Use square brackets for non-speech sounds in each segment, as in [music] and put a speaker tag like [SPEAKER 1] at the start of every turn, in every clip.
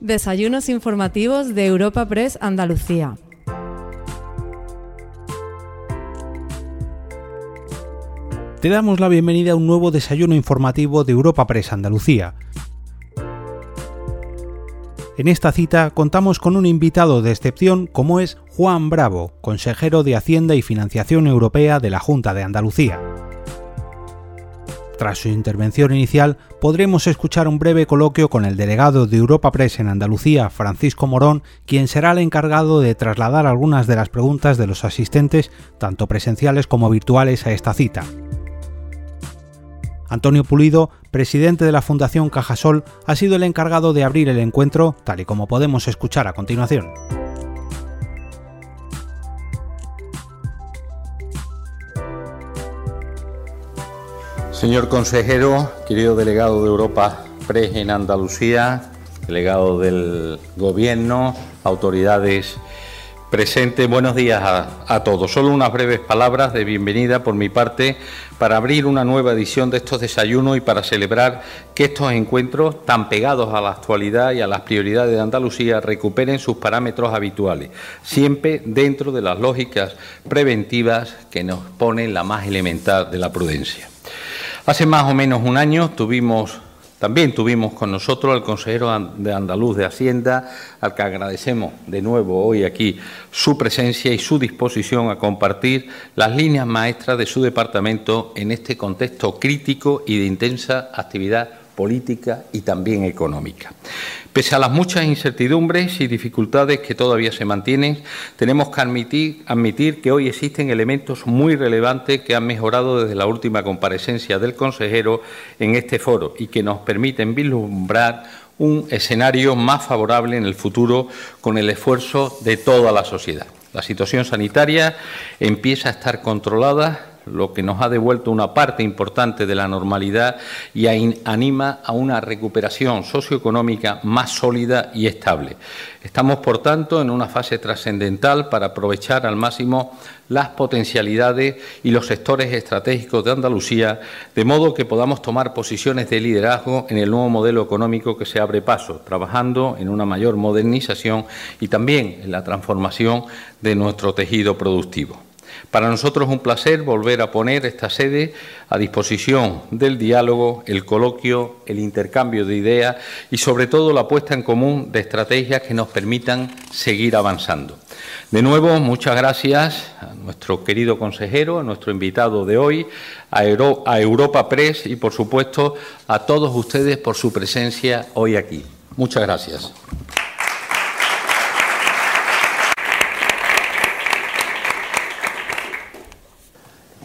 [SPEAKER 1] Desayunos informativos de Europa Press Andalucía.
[SPEAKER 2] Te damos la bienvenida a un nuevo desayuno informativo de Europa Press Andalucía. En esta cita contamos con un invitado de excepción como es Juan Bravo, consejero de Hacienda y Financiación Europea de la Junta de Andalucía. Tras su intervención inicial, podremos escuchar un breve coloquio con el delegado de Europa Press en Andalucía, Francisco Morón, quien será el encargado de trasladar algunas de las preguntas de los asistentes, tanto presenciales como virtuales, a esta cita. Antonio Pulido, presidente de la Fundación Cajasol, ha sido el encargado de abrir el encuentro, tal y como podemos escuchar a continuación.
[SPEAKER 3] Señor consejero, querido delegado de Europa Press en Andalucía, delegado del Gobierno, autoridades presentes, buenos días a, todos. Solo unas breves palabras de bienvenida por mi parte para abrir una nueva edición de estos desayunos y para celebrar que estos encuentros, tan pegados a la actualidad y a las prioridades de Andalucía, recuperen sus parámetros habituales, siempre dentro de las lógicas preventivas que nos ponen la más elemental de la prudencia. Hace más o menos un año tuvimos, también tuvimos con nosotros al consejero de Andaluz de Hacienda, al que agradecemos de nuevo hoy aquí su presencia y su disposición a compartir las líneas maestras de su departamento en este contexto crítico y de intensa actividad política y también económica. Pese a las muchas incertidumbres y dificultades que todavía se mantienen, tenemos que admitir, que hoy existen elementos muy relevantes que han mejorado desde la última comparecencia del consejero en este foro y que nos permiten vislumbrar un escenario más favorable en el futuro con el esfuerzo de toda la sociedad. La situación sanitaria empieza a estar controlada lo que nos ha devuelto una parte importante de la normalidad y anima a una recuperación socioeconómica más sólida y estable. Estamos, por tanto, en una fase trascendental para aprovechar al máximo las potencialidades y los sectores estratégicos de Andalucía, de modo que podamos tomar posiciones de liderazgo en el nuevo modelo económico que se abre paso, trabajando en una mayor modernización y también en la transformación de nuestro tejido productivo. Para nosotros es un placer volver a poner esta sede a disposición del diálogo, el coloquio, el intercambio de ideas y sobre todo la puesta en común de estrategias que nos permitan seguir avanzando. De nuevo, muchas gracias a nuestro querido consejero, a nuestro invitado de hoy, a, Europa Press y, por supuesto, a todos ustedes por su presencia hoy aquí. Muchas gracias.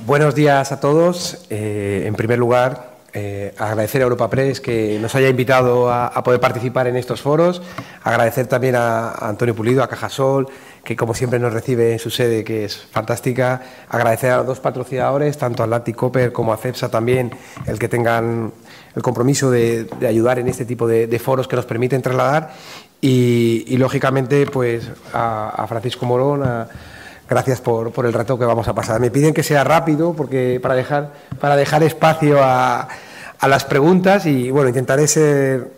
[SPEAKER 4] Buenos días a todos. Eh, en primer lugar, eh, agradecer a Europa Press que nos haya invitado a, poder participar en estos foros. Agradecer también a, Antonio Pulido, a Cajasol, que como siempre nos recibe en su sede, que es fantástica. Agradecer a los dos patrocinadores, tanto a Atlantic Copper como a CEPSA también, el que tengan el compromiso de, ayudar en este tipo de, foros que nos permiten trasladar. Y, lógicamente, pues a, Francisco Morón, a gracias por, por, el rato que vamos a pasar. Me piden que sea rápido porque para dejar, para dejar espacio a, a las preguntas y bueno, intentaré ser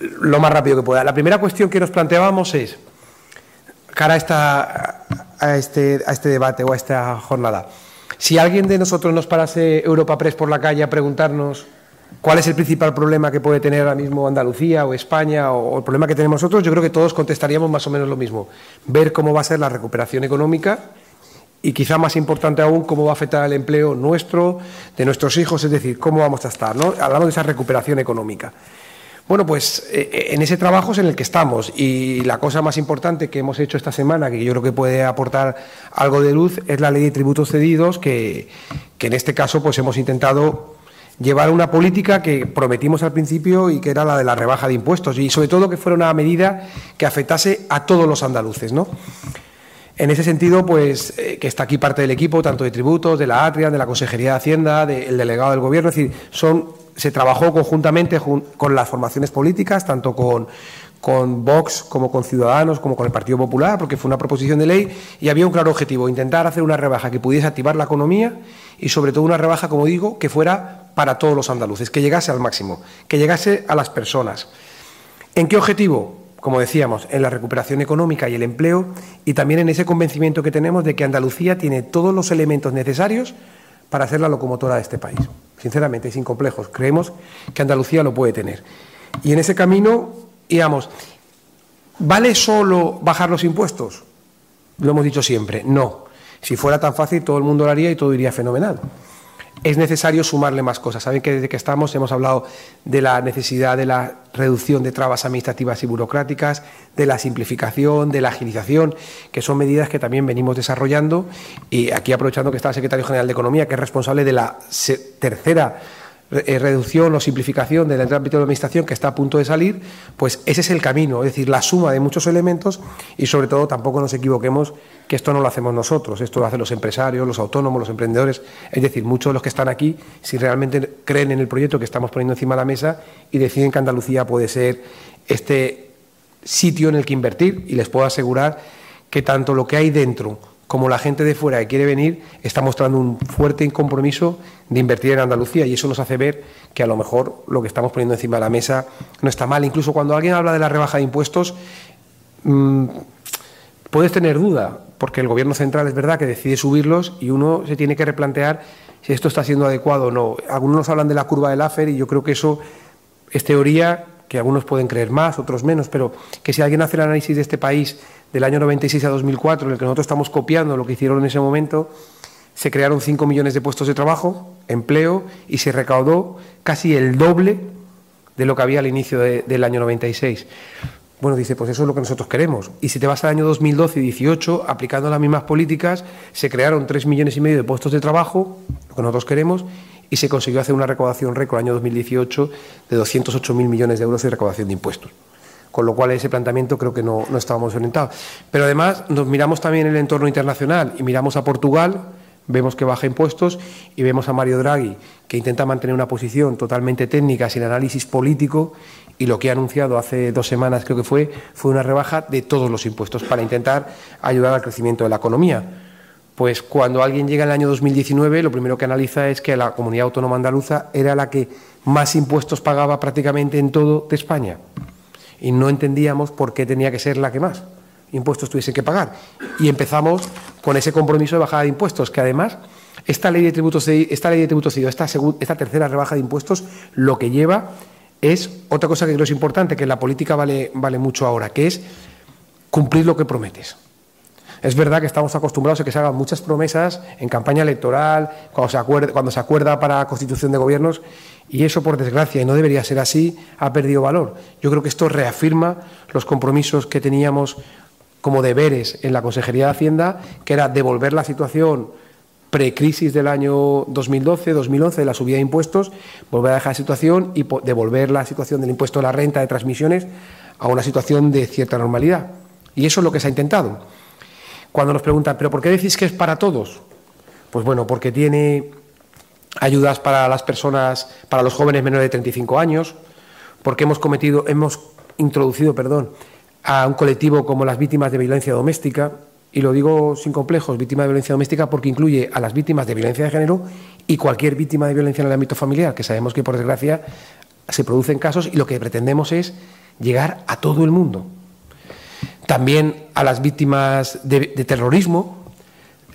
[SPEAKER 4] lo más rápido que pueda. La primera cuestión que nos planteábamos es, cara a, esta, a, este, a este debate o a esta jornada, si alguien de nosotros nos parase Europa Press por la calle a preguntarnos ¿Cuál es el principal problema que puede tener ahora mismo Andalucía o España o, el problema que tenemos nosotros? Yo creo que todos contestaríamos más o menos lo mismo. Ver cómo va a ser la recuperación económica y quizá más importante aún cómo va a afectar el empleo nuestro, de nuestros hijos, es decir, cómo vamos a estar. ¿no? Hablamos de esa recuperación económica. Bueno, pues eh, eh, en ese trabajo es en el que estamos y la cosa más importante que hemos hecho esta semana, que yo creo que puede aportar algo de luz, es la ley de tributos cedidos, que, que en este caso pues hemos intentado llevar una política que prometimos al principio y que era la de la rebaja de impuestos y sobre todo que fuera una medida que afectase a todos los andaluces, ¿no? En ese sentido, pues eh, que está aquí parte del equipo, tanto de tributos, de la Atria, de la Consejería de Hacienda, del delegado del Gobierno, es decir, son, se trabajó conjuntamente con las formaciones políticas, tanto con, con Vox como con Ciudadanos, como con el Partido Popular, porque fue una proposición de ley y había un claro objetivo, intentar hacer una rebaja que pudiese activar la economía y sobre todo una rebaja, como digo, que fuera para todos los andaluces, que llegase al máximo, que llegase a las personas. ¿En qué objetivo? como decíamos, en la recuperación económica y el empleo y también en ese convencimiento que tenemos de que Andalucía tiene todos los elementos necesarios para ser la locomotora de este país. Sinceramente, sin complejos, creemos que Andalucía lo puede tener. Y en ese camino, digamos, ¿vale solo bajar los impuestos? Lo hemos dicho siempre, no. Si fuera tan fácil, todo el mundo lo haría y todo iría fenomenal es necesario sumarle más cosas. Saben que desde que estamos hemos hablado de la necesidad de la reducción de trabas administrativas y burocráticas, de la simplificación, de la agilización, que son medidas que también venimos desarrollando. Y aquí aprovechando que está el secretario general de Economía, que es responsable de la tercera reducción o simplificación del ámbito de la administración que está a punto de salir, pues ese es el camino, es decir, la suma de muchos elementos y sobre todo tampoco nos equivoquemos que esto no lo hacemos nosotros, esto lo hacen los empresarios, los autónomos, los emprendedores, es decir, muchos de los que están aquí, si realmente creen en el proyecto que estamos poniendo encima de la mesa y deciden que Andalucía puede ser este sitio en el que invertir y les puedo asegurar que tanto lo que hay dentro como la gente de fuera que quiere venir está mostrando un fuerte compromiso de invertir en Andalucía y eso nos hace ver que a lo mejor lo que estamos poniendo encima de la mesa no está mal. Incluso cuando alguien habla de la rebaja de impuestos, mmm, puedes tener duda, porque el Gobierno central es verdad que decide subirlos y uno se tiene que replantear si esto está siendo adecuado o no. Algunos nos hablan de la curva del AFER y yo creo que eso es teoría que algunos pueden creer más, otros menos, pero que si alguien hace el análisis de este país del año 96 a 2004, en el que nosotros estamos copiando lo que hicieron en ese momento, se crearon 5 millones de puestos de trabajo, empleo, y se recaudó casi el doble de lo que había al inicio del año 96. Bueno, dice, pues eso es lo que nosotros queremos. Y si te vas al año 2012 y 18, aplicando las mismas políticas, se crearon 3 millones y medio de puestos de trabajo, lo que nosotros queremos, y se consiguió hacer una recaudación récord el año 2018 de 208.000 millones de euros de recaudación de impuestos con lo cual ese planteamiento creo que no, estábamos orientados. Pero además nos miramos también el entorno internacional y miramos a Portugal, vemos que baja impuestos y vemos a Mario Draghi, que intenta mantener una posición totalmente técnica, sin análisis político, y lo que ha anunciado hace dos semanas, creo que fue, fue una rebaja de todos los impuestos para intentar ayudar al crecimiento de la economía. Pues cuando alguien llega en el año 2019, lo primero que analiza es que la comunidad autónoma andaluza era la que más impuestos pagaba prácticamente en todo de España y no entendíamos por qué tenía que ser la que más impuestos tuviese que pagar. Y empezamos con ese compromiso de bajada de impuestos, que además esta ley de tributos, esta, ley de tributos esta, esta tercera rebaja de impuestos, lo que lleva es otra cosa que creo es importante, que la política vale, vale mucho ahora, que es cumplir lo que prometes. Es verdad que estamos acostumbrados a que se hagan muchas promesas en campaña electoral, cuando se, acuerda, cuando se acuerda para constitución de gobiernos, y eso, por desgracia, y no debería ser así, ha perdido valor. Yo creo que esto reafirma los compromisos que teníamos como deberes en la Consejería de Hacienda, que era devolver la situación precrisis del año 2012, 2011, de la subida de impuestos, volver a dejar la situación y devolver la situación del impuesto a la renta de transmisiones a una situación de cierta normalidad. Y eso es lo que se ha intentado. Cuando nos preguntan, ¿pero por qué decís que es para todos? Pues bueno, porque tiene ayudas para las personas, para los jóvenes menores de 35 años, porque hemos cometido, hemos introducido, perdón, a un colectivo como las víctimas de violencia doméstica, y lo digo sin complejos, víctima de violencia doméstica porque incluye a las víctimas de violencia de género y cualquier víctima de violencia en el ámbito familiar, que sabemos que por desgracia se producen casos y lo que pretendemos es llegar a todo el mundo, también a las víctimas de, terrorismo.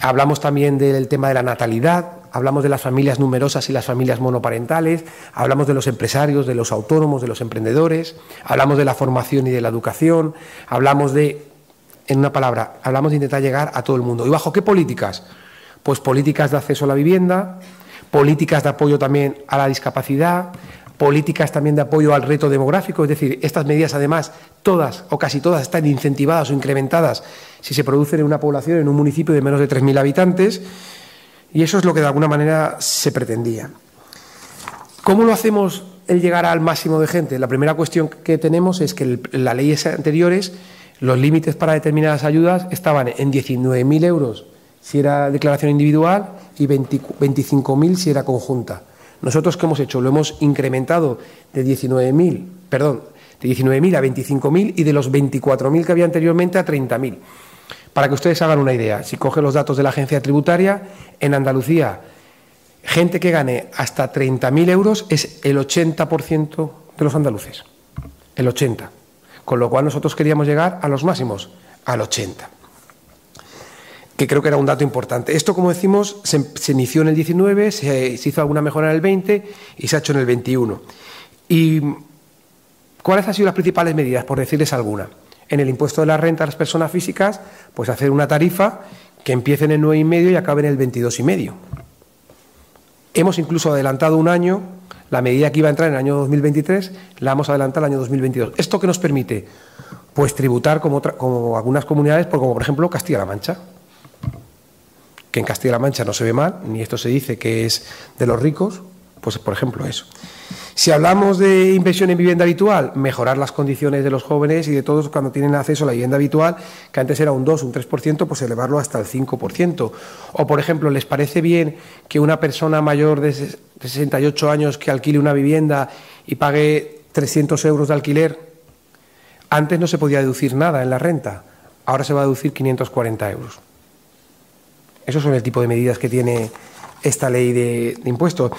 [SPEAKER 4] Hablamos también del tema de la natalidad, hablamos de las familias numerosas y las familias monoparentales, hablamos de los empresarios, de los autónomos, de los emprendedores, hablamos de la formación y de la educación, hablamos de, en una palabra, hablamos de intentar llegar a todo el mundo. ¿Y bajo qué políticas? Pues políticas de acceso a la vivienda, políticas de apoyo también a la discapacidad, políticas también de apoyo al reto demográfico, es decir, estas medidas además todas o casi todas están incentivadas o incrementadas si se producen en una población, en un municipio de menos de 3.000 habitantes, y eso es lo que de alguna manera se pretendía. ¿Cómo lo hacemos el llegar al máximo de gente? La primera cuestión que tenemos es que en las leyes anteriores los límites para determinadas ayudas estaban en 19.000 euros si era declaración individual y 25.000 si era conjunta. Nosotros, ¿qué hemos hecho? Lo hemos incrementado de 19.000, perdón, de 19.000 a 25.000 y de los 24.000 que había anteriormente a 30.000. Para que ustedes hagan una idea, si coge los datos de la agencia tributaria, en Andalucía, gente que gane hasta 30.000 euros es el 80% de los andaluces. El 80%. Con lo cual nosotros queríamos llegar a los máximos, al 80 que creo que era un dato importante. Esto, como decimos, se, inició en el 19, se, hizo alguna mejora en el 20 y se ha hecho en el 21. ¿Y cuáles han sido las principales medidas, por decirles alguna? En el impuesto de la renta a las personas físicas, pues hacer una tarifa que empiece en el 9,5 y acabe en el 22,5. Hemos incluso adelantado un año, la medida que iba a entrar en el año 2023, la hemos adelantado al año 2022. ¿Esto qué nos permite? Pues tributar como, como algunas comunidades, como por ejemplo Castilla-La Mancha que en Castilla-La Mancha no se ve mal, ni esto se dice que es de los ricos, pues por ejemplo eso. Si hablamos de inversión en vivienda habitual, mejorar las condiciones de los jóvenes y de todos cuando tienen acceso a la vivienda habitual, que antes era un 2, un 3%, pues elevarlo hasta el 5%. O, por ejemplo, ¿les parece bien que una persona mayor de 68 años que alquile una vivienda y pague 300 euros de alquiler, antes no se podía deducir nada en la renta, ahora se va a deducir 540 euros? Esos son el tipo de medidas que tiene esta ley de, impuestos.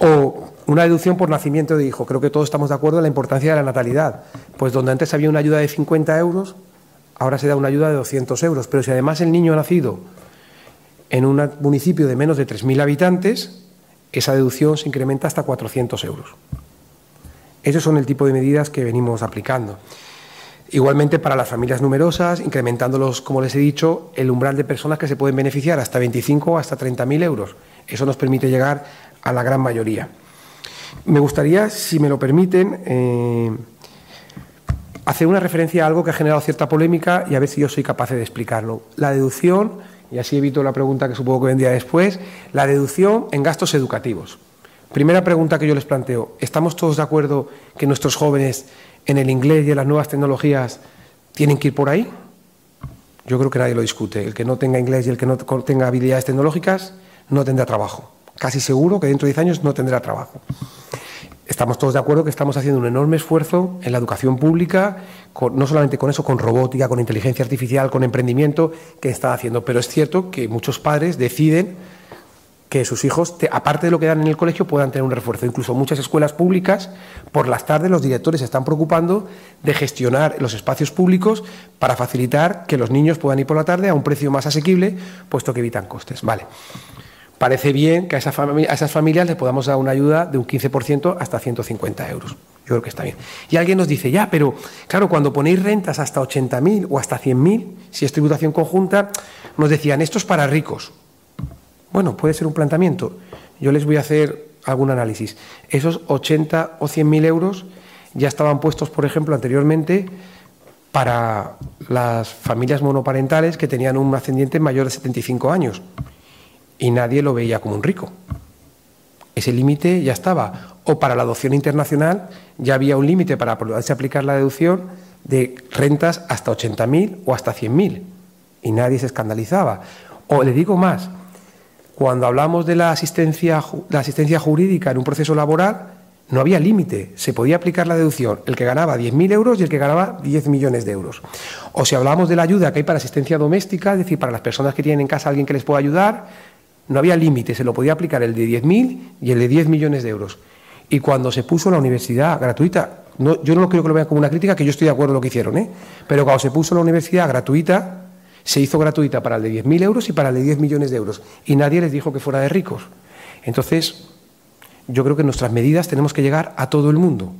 [SPEAKER 4] O una deducción por nacimiento de hijo. Creo que todos estamos de acuerdo en la importancia de la natalidad. Pues donde antes había una ayuda de 50 euros, ahora se da una ayuda de 200 euros. Pero si además el niño ha nacido en un municipio de menos de 3.000 habitantes, esa deducción se incrementa hasta 400 euros. Esos son el tipo de medidas que venimos aplicando. Igualmente para las familias numerosas, incrementándolos, como les he dicho, el umbral de personas que se pueden beneficiar hasta 25 o hasta 30.000 euros. Eso nos permite llegar a la gran mayoría. Me gustaría, si me lo permiten, eh, hacer una referencia a algo que ha generado cierta polémica y a ver si yo soy capaz de explicarlo. La deducción, y así evito la pregunta que supongo que vendría después, la deducción en gastos educativos. Primera pregunta que yo les planteo, ¿estamos todos de acuerdo que nuestros jóvenes en el inglés y en las nuevas tecnologías tienen que ir por ahí? Yo creo que nadie lo discute. El que no tenga inglés y el que no tenga habilidades tecnológicas no tendrá trabajo. Casi seguro que dentro de 10 años no tendrá trabajo. Estamos todos de acuerdo que estamos haciendo un enorme esfuerzo en la educación pública, no solamente con eso, con robótica, con inteligencia artificial, con emprendimiento que está haciendo. Pero es cierto que muchos padres deciden que sus hijos, aparte de lo que dan en el colegio, puedan tener un refuerzo. Incluso muchas escuelas públicas, por las tardes, los directores se están preocupando de gestionar los espacios públicos para facilitar que los niños puedan ir por la tarde a un precio más asequible, puesto que evitan costes. Vale. Parece bien que a, a esas familias les podamos dar una ayuda de un 15% hasta 150 euros. Yo creo que está bien. Y alguien nos dice, ya, pero claro, cuando ponéis rentas hasta 80.000 o hasta 100.000, si es tributación conjunta, nos decían, esto es para ricos. Bueno, puede ser un planteamiento. Yo les voy a hacer algún análisis. Esos 80 o 100 mil euros ya estaban puestos, por ejemplo, anteriormente para las familias monoparentales que tenían un ascendiente mayor de 75 años y nadie lo veía como un rico. Ese límite ya estaba. O para la adopción internacional ya había un límite para poderse aplicar la deducción de rentas hasta 80.000 o hasta 100.000 y nadie se escandalizaba. O le digo más, cuando hablamos de la asistencia, jurídica en un proceso laboral, no había límite, se podía aplicar la deducción, el que ganaba 10.000 euros y el que ganaba 10 millones de euros. O si hablamos de la ayuda que hay para asistencia doméstica, es decir, para las personas que tienen en casa alguien que les pueda ayudar, no había límite, se lo podía aplicar el de 10.000 y el de 10 millones de euros. Y cuando se puso la universidad gratuita, yo no creo que lo vean como una crítica, que yo estoy de acuerdo con lo que hicieron, ¿eh? pero cuando se puso la universidad gratuita, se hizo gratuita para el de 10.000 euros y para el de 10 millones de euros. Y nadie les dijo que fuera de ricos. Entonces, yo creo que nuestras medidas tenemos que llegar a todo el mundo.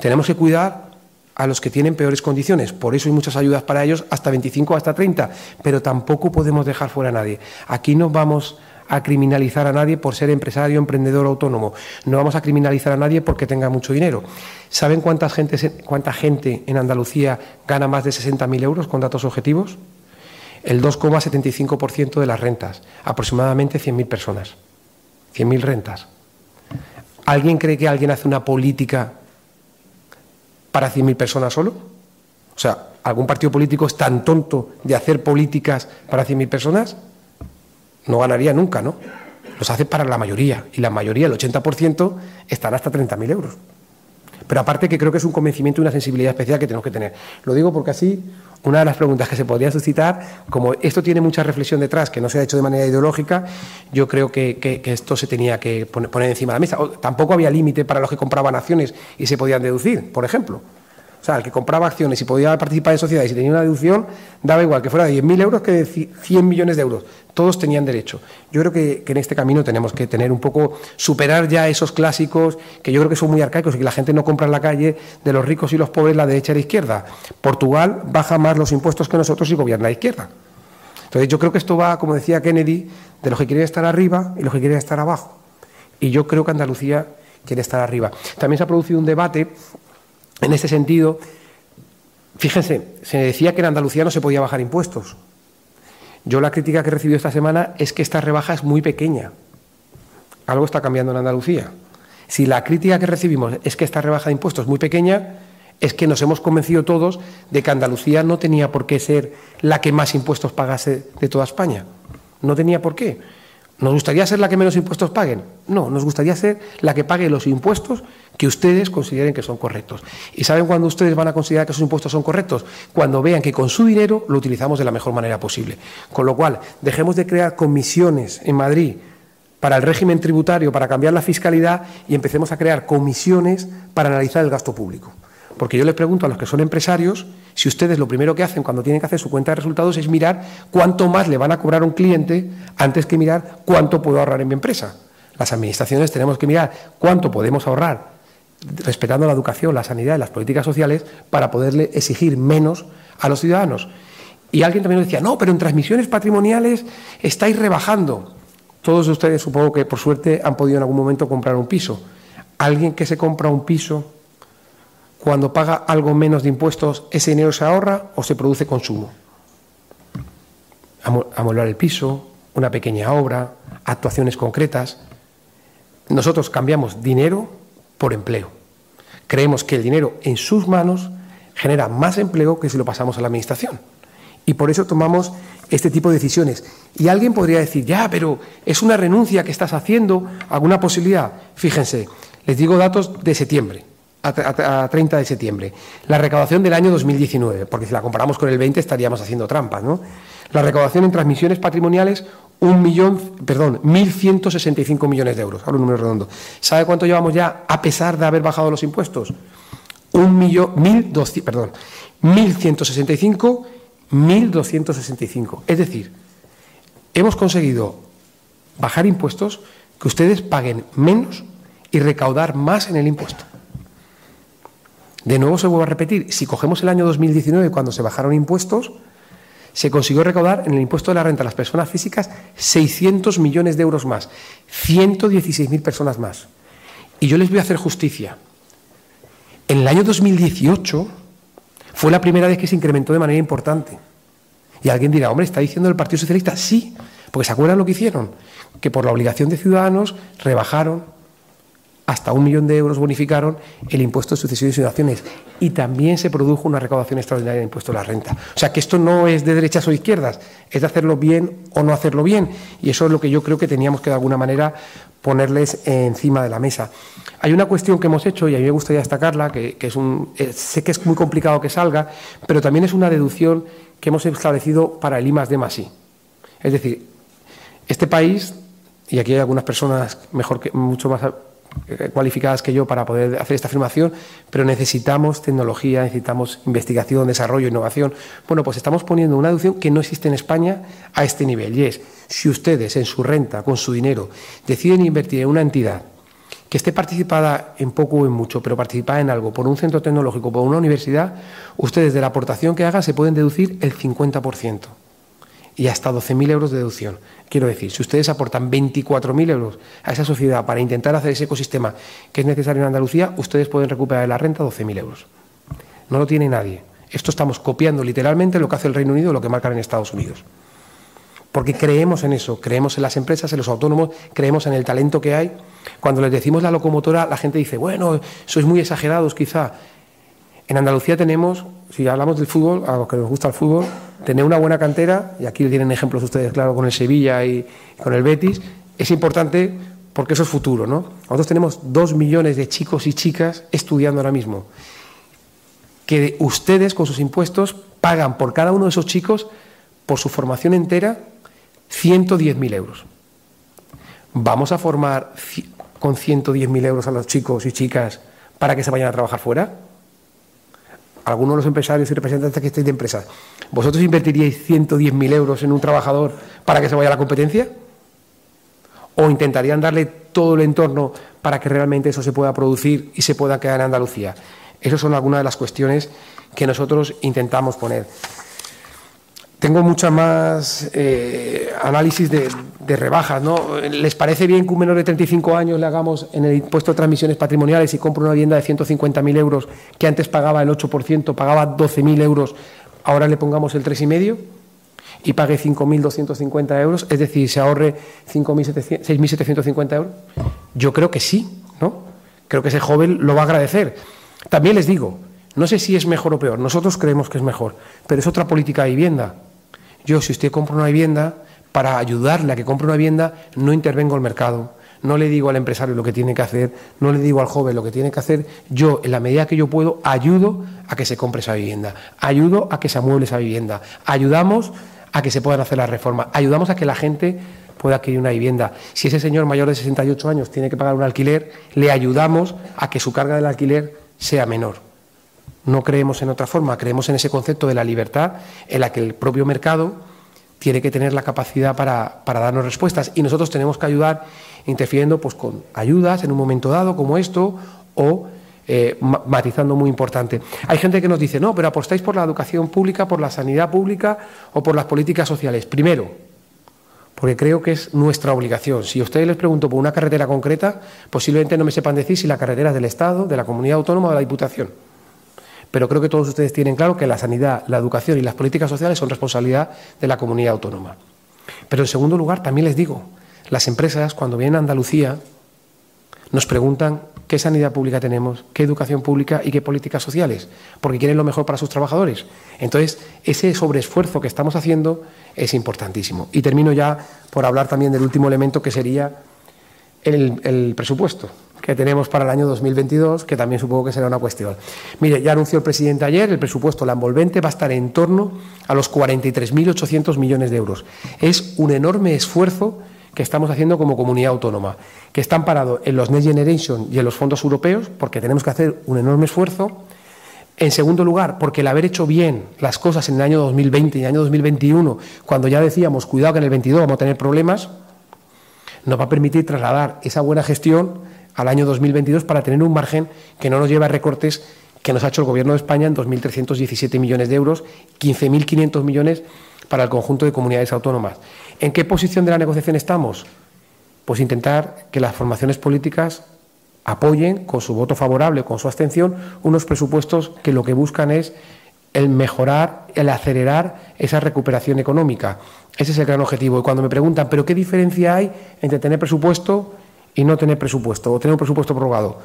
[SPEAKER 4] Tenemos que cuidar a los que tienen peores condiciones. Por eso hay muchas ayudas para ellos, hasta 25, hasta 30. Pero tampoco podemos dejar fuera a nadie. Aquí no vamos a criminalizar a nadie por ser empresario, emprendedor autónomo. No vamos a criminalizar a nadie porque tenga mucho dinero. ¿Saben cuánta gente, cuánta gente en Andalucía gana más de 60.000 euros con datos objetivos? El 2,75% de las rentas, aproximadamente 100.000 personas. 100.000 rentas. ¿Alguien cree que alguien hace una política para 100.000 personas solo? O sea, ¿algún partido político es tan tonto de hacer políticas para 100.000 personas? No ganaría nunca, ¿no? Los hace para la mayoría, y la mayoría, el 80%, están hasta 30.000 euros. Pero aparte que creo que es un convencimiento y una sensibilidad especial que tenemos que tener. Lo digo porque así una de las preguntas que se podría suscitar, como esto tiene mucha reflexión detrás, que no se ha hecho de manera ideológica, yo creo que, esto se tenía que poner, encima de la mesa. tampoco había límite para los que compraban acciones y se podían deducir, por ejemplo. Sea, el que compraba acciones y podía participar en sociedades y tenía una deducción, daba igual que fuera de 10.000 euros que de 100 millones de euros. Todos tenían derecho. Yo creo que, en este camino tenemos que tener un poco, superar ya esos clásicos que yo creo que son muy arcaicos y que la gente no compra en la calle de los ricos y los pobres, la derecha y la izquierda. Portugal baja más los impuestos que nosotros y gobierna la izquierda. Entonces yo creo que esto va, como decía Kennedy, de los que quieren estar arriba y los que quieren estar abajo. Y yo creo que Andalucía quiere estar arriba. También se ha producido un debate en este sentido. Fíjense, se decía que en Andalucía no se podía bajar impuestos. Yo la crítica que he recibido esta semana es que esta rebaja es muy pequeña. Algo está cambiando en Andalucía. Si la crítica que recibimos es que esta rebaja de impuestos es muy pequeña, es que nos hemos convencido todos de que Andalucía no tenía por qué ser la que más impuestos pagase de toda España. No tenía por qué. ¿Nos gustaría ser la que menos impuestos paguen? No, nos gustaría ser la que pague los impuestos que ustedes consideren que son correctos. ¿Y saben cuándo ustedes van a considerar que esos impuestos son correctos? Cuando vean que con su dinero lo utilizamos de la mejor manera posible. Con lo cual, dejemos de crear comisiones en Madrid para el régimen tributario, para cambiar la fiscalidad y empecemos a crear comisiones para analizar el gasto público. Porque yo les pregunto a los que son empresarios si ustedes lo primero que hacen cuando tienen que hacer su cuenta de resultados es mirar cuánto más le van a cobrar a un cliente antes que mirar cuánto puedo ahorrar en mi empresa. Las administraciones tenemos que mirar cuánto podemos ahorrar respetando la educación, la sanidad y las políticas sociales para poderle exigir menos a los ciudadanos. Y alguien también decía, no, pero en transmisiones patrimoniales estáis rebajando. Todos ustedes supongo que por suerte han podido en algún momento comprar un piso. Alguien que se compra un piso cuando paga algo menos de impuestos, ese dinero se ahorra o se produce consumo. Amolar el piso, una pequeña obra, actuaciones concretas. Nosotros cambiamos dinero por empleo. Creemos que el dinero en sus manos genera más empleo que si lo pasamos a la Administración. Y por eso tomamos este tipo de decisiones. Y alguien podría decir, ya, pero es una renuncia que estás haciendo, alguna posibilidad. Fíjense, les digo datos de septiembre a, 30 de septiembre. La recaudación del año 2019, porque si la comparamos con el 20 estaríamos haciendo trampas, ¿no? La recaudación en transmisiones patrimoniales, un millón, perdón, 1.165 millones de euros, ahora un número redondo. ¿Sabe cuánto llevamos ya a pesar de haber bajado los impuestos? Un millón, mil perdón, 1.165, 1.265. Es decir, hemos conseguido bajar impuestos que ustedes paguen menos y recaudar más en el impuesto. De nuevo se vuelve a repetir, si cogemos el año 2019 cuando se bajaron impuestos, se consiguió recaudar en el impuesto de la renta a las personas físicas 600 millones de euros más, 116.000 personas más. Y yo les voy a hacer justicia. En el año 2018 fue la primera vez que se incrementó de manera importante. Y alguien dirá, hombre, ¿está diciendo el Partido Socialista? Sí, porque ¿se acuerdan lo que hicieron? Que por la obligación de ciudadanos rebajaron hasta un millón de euros bonificaron el impuesto de sucesiones y donaciones y también se produjo una recaudación extraordinaria del impuesto de la renta. O sea que esto no es de derechas o izquierdas, es de hacerlo bien o no hacerlo bien y eso es lo que yo creo que teníamos que de alguna manera ponerles encima de la mesa. Hay una cuestión que hemos hecho y a mí me gustaría destacarla, que, es un, eh, sé que es muy complicado que salga, pero también es una deducción que hemos establecido para el I más D I. Es decir, este país, y aquí hay algunas personas mejor que, mucho más cualificadas que yo para poder hacer esta afirmación, pero necesitamos tecnología, necesitamos investigación, desarrollo, innovación. Bueno, pues estamos poniendo una deducción que no existe en España a este nivel y es, si ustedes en su renta, con su dinero, deciden invertir en una entidad que esté participada en poco o en mucho, pero participada en algo por un centro tecnológico, por una universidad, ustedes de la aportación que hagan se pueden deducir el 50% y hasta 12.000 euros de deducción. Quiero decir, si ustedes aportan 24.000 euros a esa sociedad para intentar hacer ese ecosistema que es necesario en Andalucía, ustedes pueden recuperar de la renta 12.000 euros. No lo tiene nadie. Esto estamos copiando literalmente lo que hace el Reino Unido lo que marcan en Estados Unidos. Porque creemos en eso, creemos en las empresas, en los autónomos, creemos en el talento que hay. Cuando les decimos la locomotora, la gente dice, bueno, sois muy exagerados quizá. En Andalucía tenemos, si hablamos del fútbol, a los que nos gusta el fútbol, tener una buena cantera, y aquí tienen ejemplos ustedes, claro, con el Sevilla y con el Betis, es importante porque eso es futuro, ¿no? Nosotros tenemos dos millones de chicos y chicas estudiando ahora mismo, que ustedes con sus impuestos pagan por cada uno de esos chicos, por su formación entera, 110.000 euros. ¿Vamos a formar con 110.000 euros a los chicos y chicas para que se vayan a trabajar fuera? Algunos de los empresarios y representantes que estéis de empresas, ¿vosotros invertiríais 110.000 euros en un trabajador para que se vaya a la competencia? ¿O intentarían darle todo el entorno para que realmente eso se pueda producir y se pueda quedar en Andalucía? Esas son algunas de las cuestiones que nosotros intentamos poner. Tengo mucha más eh, análisis de, rebajas. ¿no? ¿Les parece bien que un menor de 35 años le hagamos en el impuesto de transmisiones patrimoniales y compre una vivienda de 150.000 euros que antes pagaba el 8%, pagaba 12.000 euros, ahora le pongamos el 3,5%? y pague 5.250 euros, es decir, se ahorre 6.750 euros? Yo creo que sí, ¿no? Creo que ese joven lo va a agradecer. También les digo, no sé si es mejor o peor, nosotros creemos que es mejor, pero es otra política de vivienda. Yo, si usted compra una vivienda, para ayudarle a que compre una vivienda, no intervengo el mercado, no le digo al empresario lo que tiene que hacer, no le digo al joven lo que tiene que hacer, yo, en la medida que yo puedo, ayudo a que se compre esa vivienda, ayudo a que se amueble esa vivienda, ayudamos a que se puedan hacer las reformas, ayudamos a que la gente pueda adquirir una vivienda. Si ese señor mayor de 68 años tiene que pagar un alquiler, le ayudamos a que su carga del alquiler sea menor. No creemos en otra forma, creemos en ese concepto de la libertad en la que el propio mercado tiene que tener la capacidad para, darnos respuestas y nosotros tenemos que ayudar interfiriendo pues, con ayudas en un momento dado como esto o eh, matizando muy importante. Hay gente que nos dice, no, pero apostáis por la educación pública, por la sanidad pública o por las políticas sociales. Primero, porque creo que es nuestra obligación. Si a ustedes les pregunto por una carretera concreta, posiblemente no me sepan decir si la carretera es del Estado, de la comunidad autónoma o de la Diputación pero creo que todos ustedes tienen claro que la sanidad, la educación y las políticas sociales son responsabilidad de la comunidad autónoma. Pero en segundo lugar, también les digo, las empresas cuando vienen a Andalucía nos preguntan qué sanidad pública tenemos, qué educación pública y qué políticas sociales, porque quieren lo mejor para sus trabajadores. Entonces, ese sobreesfuerzo que estamos haciendo es importantísimo. Y termino ya por hablar también del último elemento que sería el, el presupuesto que tenemos para el año 2022, que también supongo que será una cuestión. Mire, ya anunció el presidente ayer, el presupuesto, la envolvente, va a estar en torno a los 43.800 millones de euros. Es un enorme esfuerzo que estamos haciendo como comunidad autónoma, que está amparado en los Next Generation y en los fondos europeos, porque tenemos que hacer un enorme esfuerzo. En segundo lugar, porque el haber hecho bien las cosas en el año 2020 y el año 2021, cuando ya decíamos, cuidado que en el 22 vamos a tener problemas, nos va a permitir trasladar esa buena gestión al año 2022 para tener un margen que no nos lleve a recortes que nos ha hecho el Gobierno de España en 2.317 millones de euros, 15.500 millones para el conjunto de comunidades autónomas. ¿En qué posición de la negociación estamos? Pues intentar que las formaciones políticas apoyen con su voto favorable, con su abstención, unos presupuestos que lo que buscan es el mejorar, el acelerar esa recuperación económica. Ese es el gran objetivo. Y cuando me preguntan, ¿pero qué diferencia hay entre tener presupuesto y no tener presupuesto o tener un presupuesto prorrogado.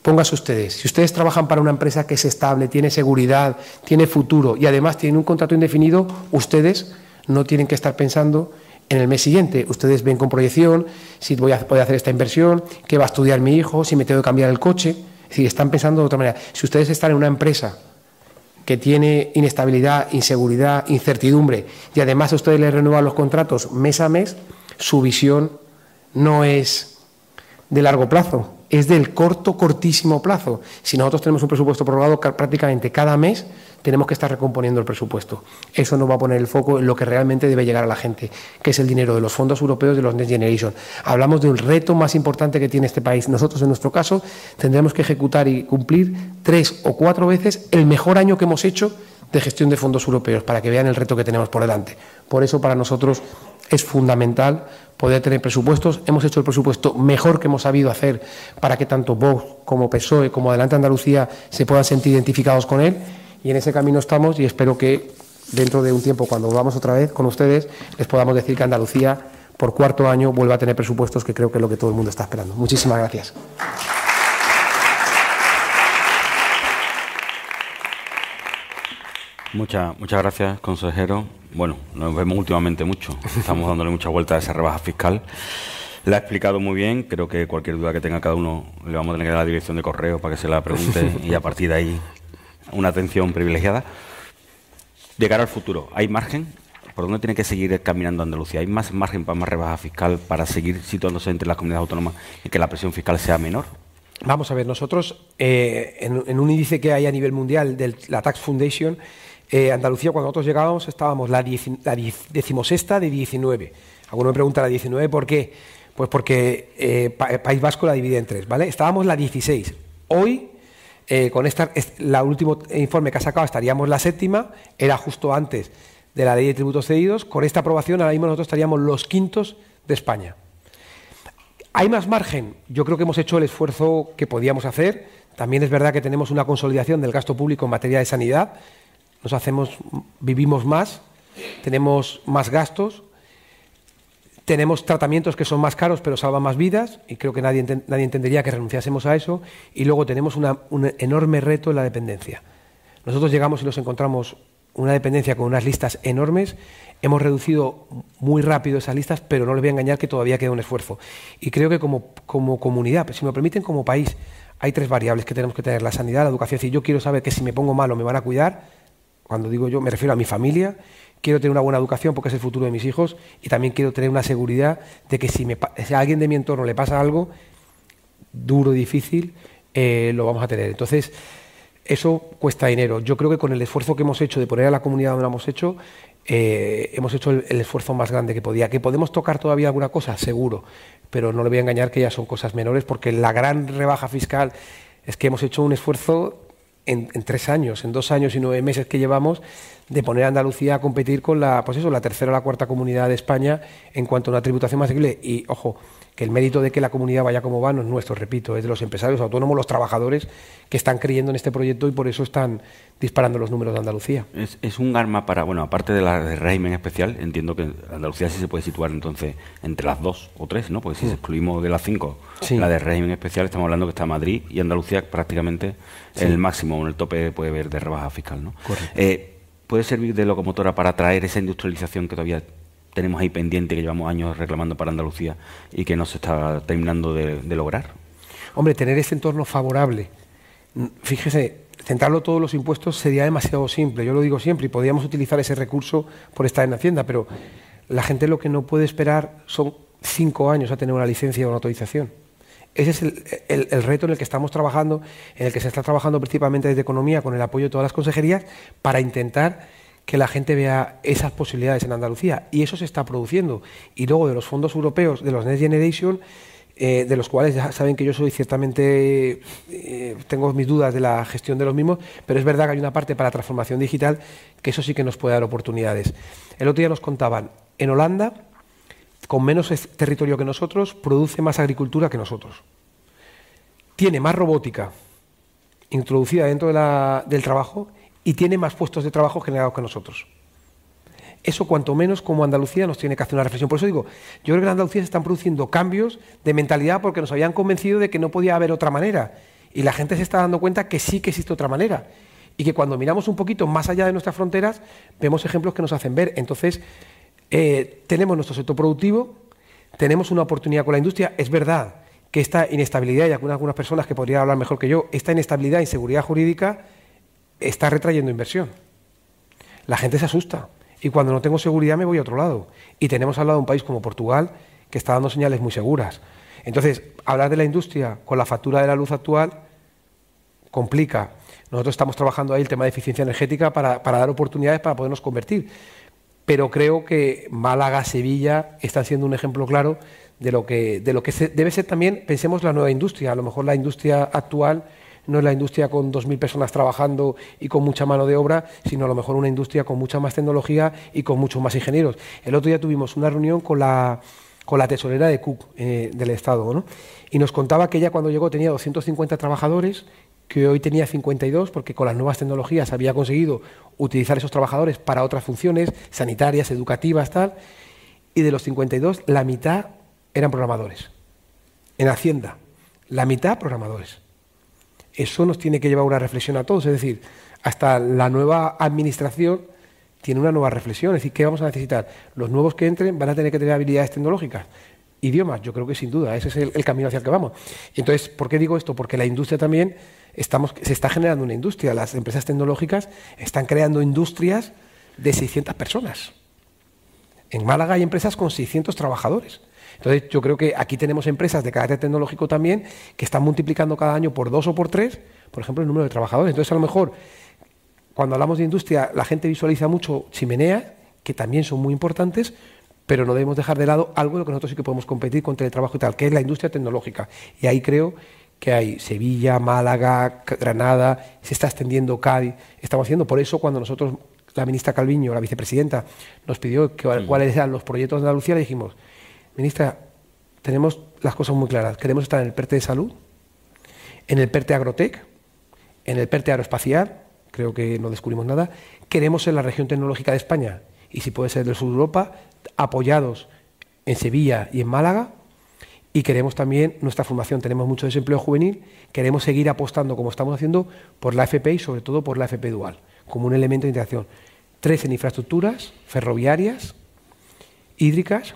[SPEAKER 4] Póngase ustedes, si ustedes trabajan para una empresa que es estable, tiene seguridad, tiene futuro y además tienen un contrato indefinido, ustedes no tienen que estar pensando en el mes siguiente. Ustedes ven con proyección si voy a poder hacer esta inversión, qué va a estudiar mi hijo, si me tengo que cambiar el coche. Es decir, están pensando de otra manera. Si ustedes están en una empresa que tiene inestabilidad, inseguridad, incertidumbre y además a ustedes les renuevan los contratos mes a mes, su visión no es de largo plazo, es del corto, cortísimo plazo. Si nosotros tenemos un presupuesto prorrogado prácticamente cada mes, tenemos que estar recomponiendo el presupuesto. Eso nos va a poner el foco en lo que realmente debe llegar a la gente, que es el dinero de los fondos europeos de los Next Generation. Hablamos de un reto más importante que tiene este país. Nosotros, en nuestro caso, tendremos que ejecutar y cumplir tres o cuatro veces el mejor año que hemos hecho de gestión de fondos europeos, para que vean el reto que tenemos por delante. Por eso, para nosotros es fundamental poder tener presupuestos. Hemos hecho el presupuesto mejor que hemos sabido hacer para que tanto Vox como PSOE como Adelante Andalucía se puedan sentir identificados con él y en ese camino estamos y espero que dentro de un tiempo, cuando volvamos otra vez con ustedes, les podamos decir que Andalucía por cuarto año vuelva a tener presupuestos, que creo que es lo que todo el mundo está esperando. Muchísimas gracias.
[SPEAKER 5] Muchas, muchas gracias, consejero. Bueno, nos vemos últimamente mucho. Estamos dándole mucha vuelta a esa rebaja fiscal. La ha explicado muy bien. Creo que cualquier duda que tenga cada uno le vamos a tener que dar la dirección de correo para que se la pregunte [laughs] y a partir de ahí una atención privilegiada. De cara al futuro, ¿hay margen? ¿Por dónde tiene que seguir caminando Andalucía? ¿Hay más margen para más rebaja fiscal para seguir situándose entre las comunidades autónomas y que la presión fiscal sea menor?
[SPEAKER 4] Vamos a ver, nosotros eh, en, un índice que hay a nivel mundial de la Tax Foundation, eh, Andalucía cuando nosotros llegábamos estábamos la, la decimosexta de 19. Alguno me pregunta la 19 por qué. Pues porque eh, País Vasco la divide en tres, ¿vale? Estábamos la 16. Hoy, con esta, la último informe que ha sacado, estaríamos la séptima, era justo antes de la ley de tributos cedidos. Con esta aprobación, ahora mismo nosotros estaríamos los quintos de España. ¿Hay más margen? Yo creo que hemos hecho el esfuerzo que podíamos hacer. También es verdad que tenemos una consolidación del gasto público en materia de sanidad. Nos hacemos, vivimos más, tenemos más gastos, tenemos tratamientos que son más caros pero salvan más vidas y creo que nadie, nadie entendería que renunciásemos a eso. Y luego tenemos un enorme reto en la dependencia. Nosotros llegamos y nos encontramos una dependencia con unas listas enormes. Hemos reducido muy rápido esas listas, pero no les voy a engañar que todavía queda un esfuerzo. Y creo que como, como comunidad, si me permiten, como país, hay tres variables que tenemos que tener: la sanidad, la educación. Si yo quiero saber que si me pongo malo me van a cuidar, cuando digo yo me refiero a mi familia, quiero tener una buena educación porque es el futuro de mis hijos y también quiero tener una seguridad de que si, a alguien de mi entorno le pasa algo duro, difícil, eh, lo vamos a tener. Entonces, eso cuesta dinero. Yo creo que con el esfuerzo que hemos hecho de poner a la comunidad donde lo hemos hecho, eh, hemos hecho el, esfuerzo más grande que podía. ¿Que podemos tocar todavía alguna cosa? Seguro, pero no le voy a engañar que ya son cosas menores porque la gran rebaja fiscal es que hemos hecho un esfuerzo en, tres años, en dos años y nueve meses que llevamos, de poner a Andalucía a competir con la, pues eso, la tercera o la cuarta comunidad de España en cuanto a una tributación más asequible. Y, ojo, que el mérito de que la comunidad vaya como va no es nuestro, repito, es de los empresarios autónomos, los trabajadores que están creyendo en este proyecto y por eso están disparando los números de Andalucía.
[SPEAKER 5] Es, un arma para, bueno, aparte de la de régimen especial, entiendo que Andalucía sí se puede situar entonces entre las dos o tres, ¿no? Porque si mm. excluimos de las cinco la de régimen especial, estamos hablando que está Madrid y Andalucía prácticamente en el máximo, en el tope puede haber de rebaja fiscal, ¿no? Eh, ¿Puede servir de locomotora para atraer esa industrialización que todavía tenemos ahí pendiente, que llevamos años reclamando para Andalucía y que no se está terminando de, lograr?
[SPEAKER 4] Hombre, tener ese entorno favorable. Fíjese, centrarlo todos los impuestos sería demasiado simple. Yo lo digo siempre y podríamos utilizar ese recurso por estar en Hacienda, pero la gente lo que no puede esperar son cinco años a tener una licencia o una autorización. Ese es el, el, reto en el que estamos trabajando, en el que se está trabajando principalmente desde Economía con el apoyo de todas las consejerías para intentar que la gente vea esas posibilidades en Andalucía. Y eso se está produciendo. Y luego de los fondos europeos, de los Next Generation, eh, de los cuales ya saben que yo soy ciertamente, eh, tengo mis dudas de la gestión de los mismos, pero es verdad que hay una parte para transformación digital que eso sí que nos puede dar oportunidades. El otro día nos contaban, en Holanda, con menos territorio que nosotros, produce más agricultura que nosotros. Tiene más robótica introducida dentro del trabajo y tiene más puestos de trabajo generados que nosotros. Eso cuanto menos como Andalucía nos tiene que hacer una reflexión. Por eso digo, yo creo que en Andalucía se están produciendo cambios de mentalidad porque nos habían convencido de que no podía haber otra manera. Y la gente se está dando cuenta que sí que existe otra manera. Y que cuando miramos un poquito más allá de nuestras fronteras, vemos ejemplos que nos hacen ver. Entonces, eh, tenemos nuestro sector productivo, tenemos una oportunidad con la industria. Es verdad que esta inestabilidad, y algunas, personas que podrían hablar mejor que yo, esta inestabilidad e inseguridad jurídica está retrayendo inversión. La gente se asusta y cuando no tengo seguridad me voy a otro lado. Y tenemos al lado un país como Portugal que está dando señales muy seguras. Entonces, hablar de la industria con la factura de la luz actual complica. Nosotros estamos trabajando ahí el tema de eficiencia energética para, dar oportunidades para podernos convertir. Pero creo que Málaga, Sevilla están siendo un ejemplo claro de lo que, de lo que debe ser también, pensemos, la nueva industria. A lo mejor la industria actual no es la industria con 2.000 personas trabajando y con mucha mano de obra, sino a lo mejor una industria con mucha más tecnología y con muchos más ingenieros. El otro día tuvimos una reunión con la, con la tesorera de CUC eh, del Estado, y nos contaba que ella cuando llegó tenía 250 trabajadores, que hoy tenía 52 porque con las nuevas tecnologías había conseguido utilizar esos trabajadores para otras funciones sanitarias, educativas, tal, y de los 52 la mitad eran programadores. En Hacienda, la mitad programadores. Eso nos tiene que llevar a una reflexión a todos, es decir, hasta la nueva administración tiene una nueva reflexión, es decir, ¿qué vamos a necesitar? Los nuevos que entren van a tener que tener habilidades tecnológicas. Idiomas, yo creo que sin duda, ese es el, camino hacia el que vamos. Entonces, ¿por qué digo esto? Porque la industria también, estamos, se está generando una industria, las empresas tecnológicas están creando industrias de 600 personas. En Málaga hay empresas con 600 trabajadores. Entonces, yo creo que aquí tenemos empresas de carácter tecnológico también que están multiplicando cada año por dos o por tres, por ejemplo, el número de trabajadores. Entonces, a lo mejor, cuando hablamos de industria, la gente visualiza mucho chimeneas, que también son muy importantes, pero no debemos dejar de lado algo de lo que nosotros sí que podemos competir contra el trabajo y tal, que es la industria tecnológica. Y ahí creo que hay Sevilla, Málaga, Granada, se está extendiendo Cádiz, estamos haciendo. Por eso, cuando nosotros, la ministra Calviño, la vicepresidenta, nos pidió que, cuáles eran los proyectos de Andalucía, le dijimos, ministra, tenemos las cosas muy claras. Queremos estar en el PERTE de salud, en el PERTE Agrotec, en el PERTE aeroespacial, creo que no descubrimos nada. Queremos ser la región tecnológica de España y si puede ser del sur de Europa, apoyados en Sevilla y en Málaga. Y queremos también nuestra formación, tenemos mucho desempleo juvenil, queremos seguir apostando, como estamos haciendo, por la FP y sobre todo por la FP dual, como un elemento de integración. Tres en infraestructuras ferroviarias, hídricas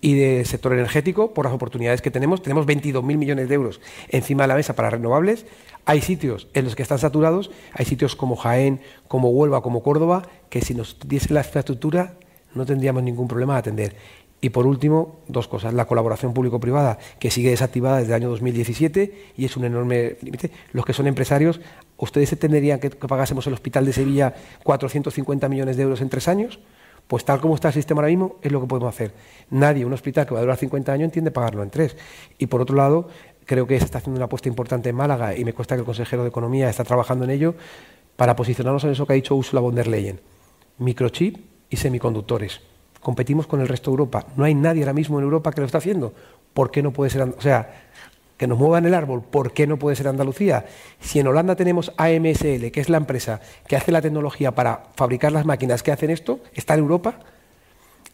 [SPEAKER 4] y de sector energético, por las oportunidades que tenemos. Tenemos 22.000 millones de euros encima de la mesa para renovables. Hay sitios en los que están saturados, hay sitios como Jaén, como Huelva, como Córdoba, que si nos diese la infraestructura no tendríamos ningún problema de atender. Y por último, dos cosas. La colaboración público-privada, que sigue desactivada desde el año 2017 y es un enorme límite. Los que son empresarios, ¿ustedes entenderían que pagásemos el Hospital de Sevilla 450 millones de euros en tres años? Pues tal como está el sistema ahora mismo, es lo que podemos hacer. Nadie, un hospital que va a durar 50 años, entiende pagarlo en tres. Y por otro lado, creo que se está haciendo una apuesta importante en Málaga y me cuesta que el consejero de Economía está trabajando en ello para posicionarnos en eso que ha dicho Ursula von der Leyen. Microchip y semiconductores. Competimos con el resto de Europa. No hay nadie ahora mismo en Europa que lo está haciendo. ¿Por qué no puede ser? O sea, que nos muevan el árbol, ¿por qué no puede ser Andalucía? Si en Holanda tenemos AMSL, que es la empresa que hace la tecnología para fabricar las máquinas que hacen esto, está en Europa,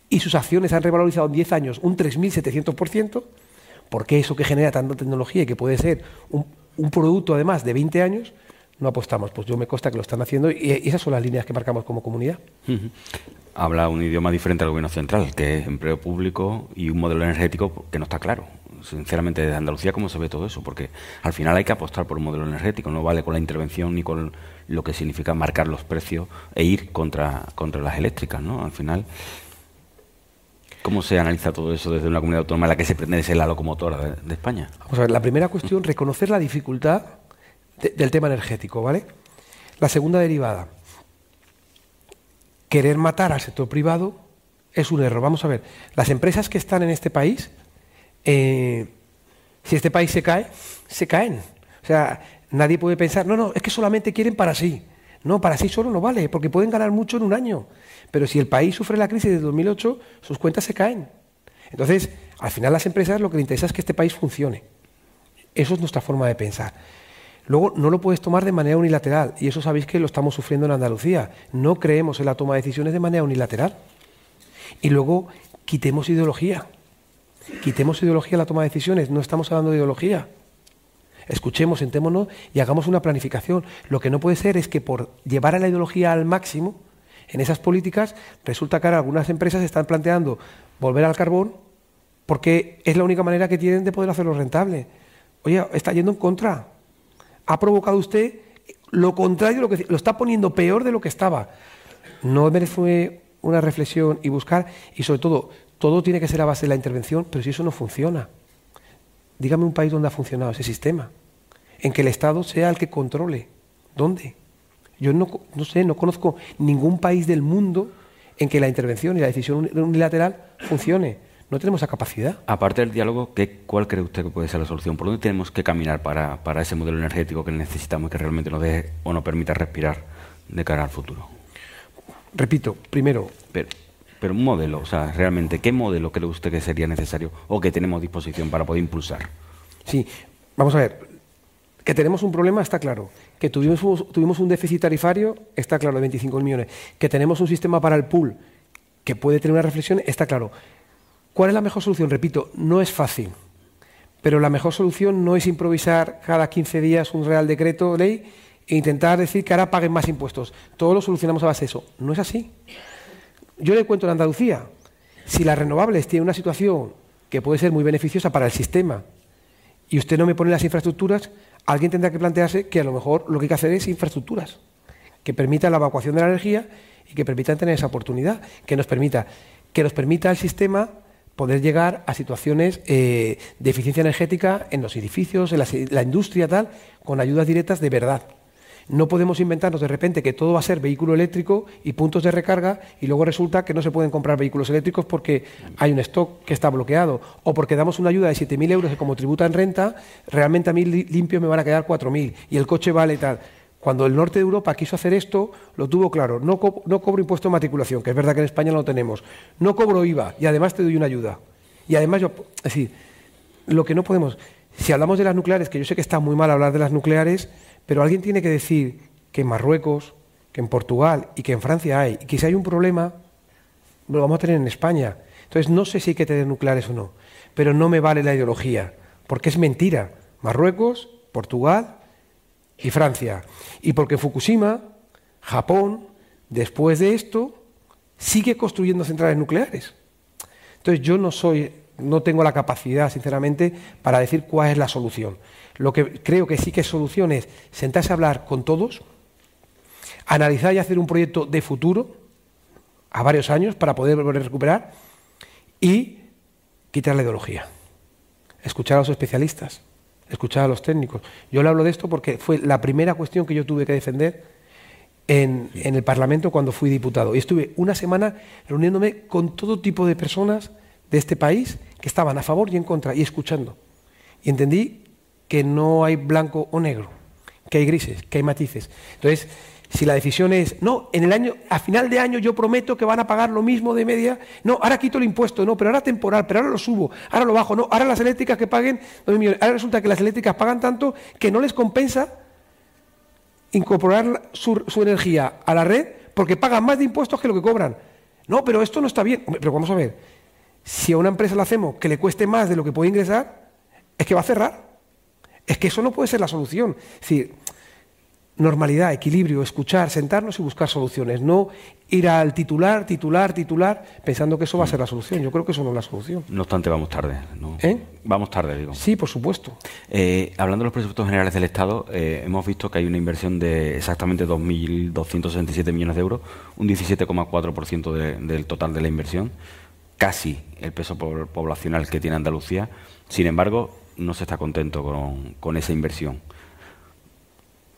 [SPEAKER 4] y sus acciones han revalorizado en 10 años un 3.700%, ¿por qué eso que genera tanta tecnología y que puede ser un, un producto además de 20 años, no apostamos. Pues yo me consta que lo están haciendo y esas son las líneas que marcamos como comunidad.
[SPEAKER 5] Habla un idioma diferente al gobierno central, que es empleo público y un modelo energético que no está claro. Sinceramente, desde Andalucía, ¿cómo se ve todo eso? Porque al final hay que apostar por un modelo energético, no vale con la intervención ni con lo que significa marcar los precios e ir contra, contra las eléctricas, ¿no? Al final, ¿Cómo se analiza todo eso desde una comunidad autónoma en la que se pretende ser la locomotora de, de, España?
[SPEAKER 4] Vamos a ver, la primera cuestión, reconocer la dificultad del tema energético, ¿vale? La segunda derivada, querer matar al sector privado es un error. Vamos a ver, las empresas que están en este país, eh, si este país se cae, se caen. O sea, nadie puede pensar, no, no, es que solamente quieren para sí. No, para sí solo no vale, porque pueden ganar mucho en un año. Pero si el país sufre la crisis de 2008, sus cuentas se caen. Entonces, al final las empresas lo que les interesa es que este país funcione. Eso es nuestra forma de pensar. Luego, no lo puedes tomar de manera unilateral, y eso sabéis que lo estamos sufriendo en Andalucía. No creemos en la toma de decisiones de manera unilateral. Y luego, quitemos ideología. Quitemos ideología en la toma de decisiones, no estamos hablando de ideología. Escuchemos, sentémonos y hagamos una planificación. Lo que no puede ser es que por llevar a la ideología al máximo, en esas políticas, resulta que ahora algunas empresas están planteando volver al carbón porque es la única manera que tienen de poder hacerlo rentable. Oye, está yendo en contra ha provocado usted lo contrario, lo, que, lo está poniendo peor de lo que estaba. No merece una reflexión y buscar, y sobre todo, todo tiene que ser a base de la intervención, pero si eso no funciona, dígame un país donde ha funcionado ese sistema, en que el Estado sea el que controle. ¿Dónde? Yo no, no sé, no conozco ningún país del mundo en que la intervención y la decisión unilateral funcione. No tenemos esa capacidad.
[SPEAKER 5] Aparte del diálogo, ¿qué, ¿cuál cree usted que puede ser la solución? ¿Por dónde tenemos que caminar para, ese modelo energético que necesitamos y que realmente nos deje o nos permita respirar de cara al futuro?
[SPEAKER 4] Repito, primero.
[SPEAKER 5] Pero, pero un modelo, o sea, realmente, ¿qué modelo cree usted que sería necesario o que tenemos a disposición para poder impulsar?
[SPEAKER 4] Sí, vamos a ver. Que tenemos un problema está claro. Que tuvimos, tuvimos un déficit tarifario está claro, de 25 millones. Que tenemos un sistema para el pool que puede tener una reflexión está claro. ¿Cuál es la mejor solución? Repito, no es fácil, pero la mejor solución no es improvisar cada 15 días un real decreto ley e intentar decir que ahora paguen más impuestos. Todo lo solucionamos a base de eso. No es así. Yo le cuento en Andalucía, si las renovables tienen una situación que puede ser muy beneficiosa para el sistema y usted no me pone las infraestructuras, alguien tendrá que plantearse que a lo mejor lo que hay que hacer es infraestructuras que permitan la evacuación de la energía y que permitan tener esa oportunidad, que nos permita que nos permita al sistema poder llegar a situaciones eh, de eficiencia energética en los edificios, en la, industria, tal, con ayudas directas de verdad. No podemos inventarnos de repente que todo va a ser vehículo eléctrico y puntos de recarga y luego resulta que no se pueden comprar vehículos eléctricos porque hay un stock que está bloqueado o porque damos una ayuda de 7.000 euros que como tributa en renta, realmente a mí limpio me van a quedar 4.000 y el coche vale tal. Cuando el norte de Europa quiso hacer esto, lo tuvo claro. No, no, cobro impuesto de matriculación, que es verdad que en España no lo tenemos. No cobro IVA y además te doy una ayuda. Y además yo, es decir, lo que no podemos, si hablamos de las nucleares, que yo sé que está muy mal hablar de las nucleares, pero alguien tiene que decir que en Marruecos, que en Portugal y que en Francia hay, y que si hay un problema, lo vamos a tener en España. Entonces no sé si hay que tener nucleares o no, pero no me vale la ideología, porque es mentira. Marruecos, Portugal y Francia. Y porque Fukushima, Japón, después de esto, sigue construyendo centrales nucleares. Entonces yo no soy, no tengo la capacidad, sinceramente, para decir cuál es la solución. Lo que creo que sí que es solución es sentarse a hablar con todos, analizar y hacer un proyecto de futuro a varios años para poder volver a recuperar y quitar la ideología. Escuchar a los especialistas escuchar a los técnicos. Yo le hablo de esto porque fue la primera cuestión que yo tuve que defender en, el Parlamento cuando fui diputado. Y estuve una semana reuniéndome con todo tipo de personas de este país que estaban a favor y en contra y escuchando. Y entendí que no hay blanco o negro, que hay grises, que hay matices. Entonces, si la decisión es, no, en el año, a final de año yo prometo que van a pagar lo mismo de media, no, ahora quito el impuesto, no, pero ahora temporal, pero ahora lo subo, ahora lo bajo, no, ahora las eléctricas que paguen, ahora resulta que las eléctricas pagan tanto que no les compensa incorporar su, energía a la red porque pagan más de impuestos que lo que cobran. No, pero esto no está bien. Pero vamos a ver, si a una empresa le hacemos que le cueste más de lo que puede ingresar, es que va a cerrar. Es que eso no puede ser la solución. Normalidad, equilibrio, escuchar, sentarnos y buscar soluciones, no ir al titular, titular, titular, pensando que eso va a ser la solución. Yo creo que eso no es la solución.
[SPEAKER 5] No obstante, vamos tarde. ¿no?
[SPEAKER 4] ¿Eh?
[SPEAKER 5] Vamos tarde, digo.
[SPEAKER 4] Sí, por supuesto.
[SPEAKER 5] Eh, hablando de los presupuestos generales del Estado, eh, hemos visto que hay una inversión de exactamente 2.267 millones de euros, un 17,4% del total de la inversión, casi el peso poblacional que tiene Andalucía. Sin embargo, no se está contento con, con esa inversión.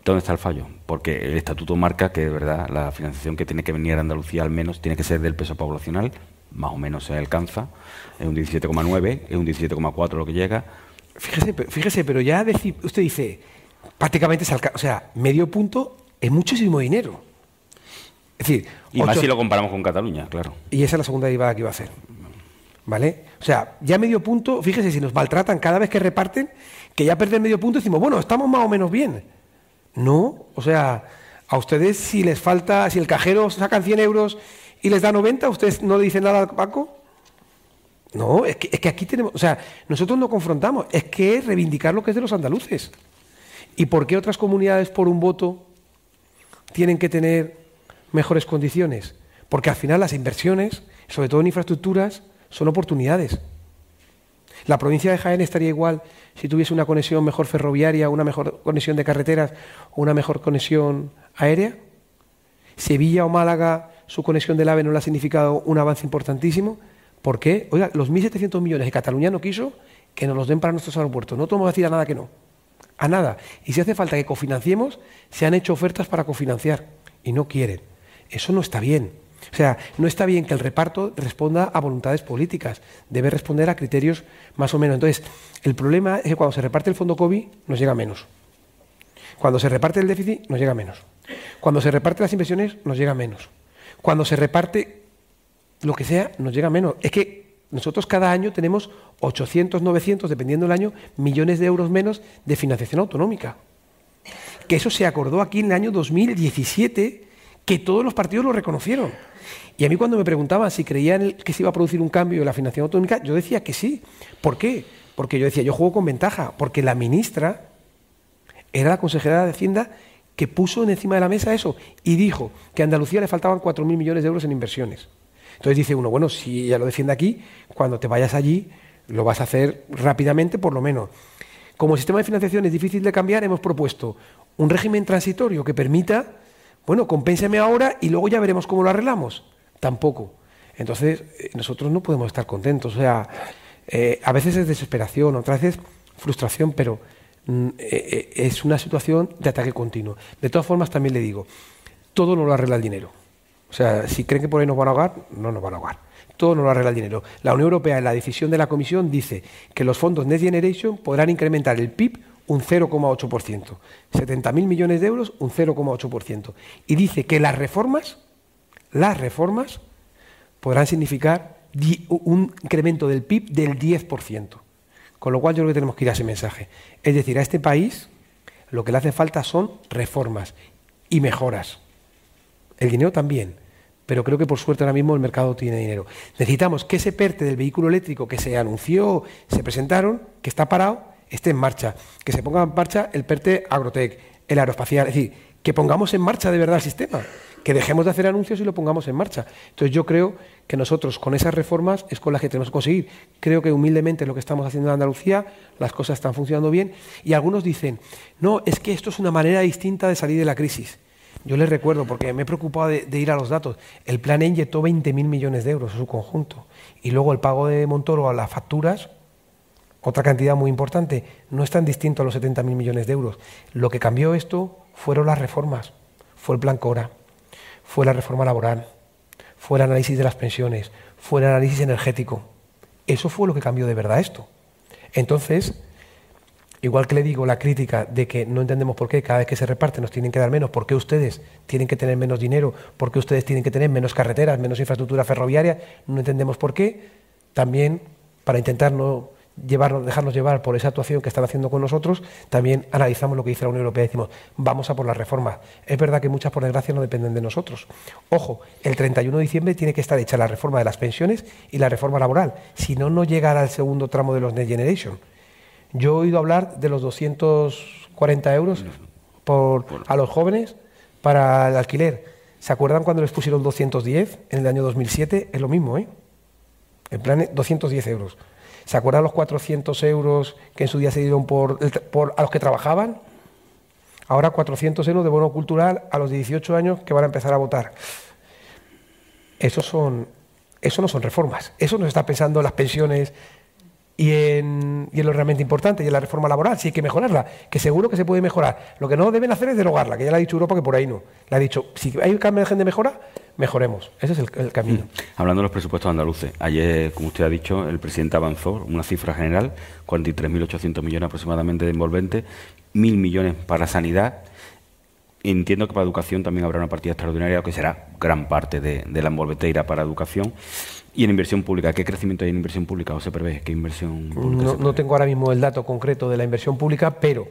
[SPEAKER 5] ¿Dónde está el fallo? Porque el estatuto marca que de verdad la financiación que tiene que venir a Andalucía al menos tiene que ser del peso poblacional, más o menos se alcanza, es un 17,9, es un 17,4 lo que llega.
[SPEAKER 4] Fíjese, fíjese pero ya usted dice, prácticamente se alcanza, o sea, medio punto es muchísimo dinero. Es decir,
[SPEAKER 5] y más si lo comparamos con Cataluña, claro.
[SPEAKER 4] Y esa es la segunda derivada que iba a hacer. ¿Vale? O sea, ya medio punto, fíjese, si nos maltratan cada vez que reparten, que ya perder medio punto decimos, bueno, estamos más o menos bien. No, o sea, a ustedes si les falta, si el cajero sacan 100 euros y les da 90, ¿ustedes no le dicen nada al banco? No, es que, es que aquí tenemos, o sea, nosotros no confrontamos, es que es reivindicar lo que es de los andaluces. ¿Y por qué otras comunidades por un voto tienen que tener mejores condiciones? Porque al final las inversiones, sobre todo en infraestructuras, son oportunidades. La provincia de Jaén estaría igual si tuviese una conexión mejor ferroviaria, una mejor conexión de carreteras o una mejor conexión aérea. Sevilla o Málaga, su conexión del AVE no le ha significado un avance importantísimo. ¿Por qué? Oiga, los 1.700 millones que Cataluña no quiso, que nos los den para nuestros aeropuertos. No tomamos a decir a nada que no. A nada. Y si hace falta que cofinanciemos, se han hecho ofertas para cofinanciar y no quieren. Eso no está bien. O sea, no está bien que el reparto responda a voluntades políticas, debe responder a criterios más o menos. Entonces, el problema es que cuando se reparte el fondo COVID nos llega menos. Cuando se reparte el déficit nos llega menos. Cuando se reparte las inversiones nos llega menos. Cuando se reparte lo que sea nos llega menos. Es que nosotros cada año tenemos 800, 900, dependiendo del año, millones de euros menos de financiación autonómica. Que eso se acordó aquí en el año 2017, que todos los partidos lo reconocieron. Y a mí cuando me preguntaban si creían que se iba a producir un cambio en la financiación autonómica, yo decía que sí. ¿Por qué? Porque yo decía, yo juego con ventaja, porque la ministra era la consejera de Hacienda que puso encima de la mesa eso y dijo que a Andalucía le faltaban 4.000 millones de euros en inversiones. Entonces dice uno, bueno, si ella lo defiende aquí, cuando te vayas allí lo vas a hacer rápidamente por lo menos. Como el sistema de financiación es difícil de cambiar, hemos propuesto un régimen transitorio que permita, bueno, compénseme ahora y luego ya veremos cómo lo arreglamos. Tampoco. Entonces, eh, nosotros no podemos estar contentos. O sea, eh, a veces es desesperación, otras veces frustración, pero mm, eh, es una situación de ataque continuo. De todas formas, también le digo, todo no lo arregla el dinero. O sea, si creen que por ahí nos van a ahogar, no nos van a ahogar. Todo no lo arregla el dinero. La Unión Europea, en la decisión de la Comisión, dice que los fondos Next Generation podrán incrementar el PIB un 0,8%. 70.000 millones de euros, un 0,8%. Y dice que las reformas, las reformas, podrán significar un incremento del PIB del 10%. Con lo cual yo creo que tenemos que ir a ese mensaje. Es decir, a este país lo que le hace falta son reformas y mejoras. El dinero también, pero creo que por suerte ahora mismo el mercado tiene dinero. Necesitamos que ese PERTE del vehículo eléctrico que se anunció, se presentaron, que está parado, esté en marcha. Que se ponga en marcha el PERTE Agrotec, el aeroespacial. Es decir, que pongamos en marcha de verdad el sistema. Que dejemos de hacer anuncios y lo pongamos en marcha. Entonces yo creo que nosotros con esas reformas es con las que tenemos que conseguir. Creo que humildemente lo que estamos haciendo en Andalucía, las cosas están funcionando bien. Y algunos dicen, no, es que esto es una manera distinta de salir de la crisis. Yo les recuerdo, porque me he preocupado de, ir a los datos, el plan inyectó 20.000 millones de euros en su conjunto. Y luego el pago de Montoro a las facturas, otra cantidad muy importante, no es tan distinto a los 70.000 millones de euros. Lo que cambió esto fueron las reformas. Fue el plan Cora, fue la reforma laboral, fue el análisis de las pensiones, fue el análisis energético. Eso fue lo que cambió de verdad esto. Entonces, Igual que le digo la crítica de que no entendemos por qué cada vez que se reparte nos tienen que dar menos, por qué ustedes tienen que tener menos dinero, por qué ustedes tienen que tener menos carreteras, menos infraestructura ferroviaria, no entendemos por qué, también para intentar no llevarnos, dejarnos llevar por esa actuación que están haciendo con nosotros, también analizamos lo que dice la Unión Europea y decimos, vamos a por la reforma. Es verdad que muchas, por desgracia, no dependen de nosotros. Ojo, el 31 de diciembre tiene que estar hecha la reforma de las pensiones y la reforma laboral, si no, no llegará al segundo tramo de los Next Generation. Yo he oído hablar de los 240 euros por, a los jóvenes para el alquiler. ¿Se acuerdan cuando les pusieron 210 en el año 2007? Es lo mismo, ¿eh? En plan, 210 euros. ¿Se acuerdan los 400 euros que en su día se dieron por, a los que trabajaban? Ahora 400 euros de bono cultural a los 18 años que van a empezar a votar. Esos son, eso no son reformas. Eso no está pensando las pensiones y en, y en, lo realmente importante, y en la reforma laboral, sí hay que mejorarla, que seguro que se puede mejorar. Lo que no deben hacer es derogarla, que ya le ha dicho Europa que por ahí no. Le ha dicho, si hay un margen de mejora, mejoremos. Ese es el, camino. Mm.
[SPEAKER 5] Hablando de los presupuestos andaluces, ayer, como usted ha dicho, el presidente avanzó una cifra general, 43.800 millones aproximadamente de envolvente, 1.000 millones para sanidad. Entiendo que para educación también habrá una partida extraordinaria, que será gran parte de, de la envolvente irá para educación. ¿Y en inversión pública? ¿Qué crecimiento hay en inversión pública o se prevé? ¿Qué inversión
[SPEAKER 4] pública no, tengo ahora mismo el dato concreto de la inversión pública, pero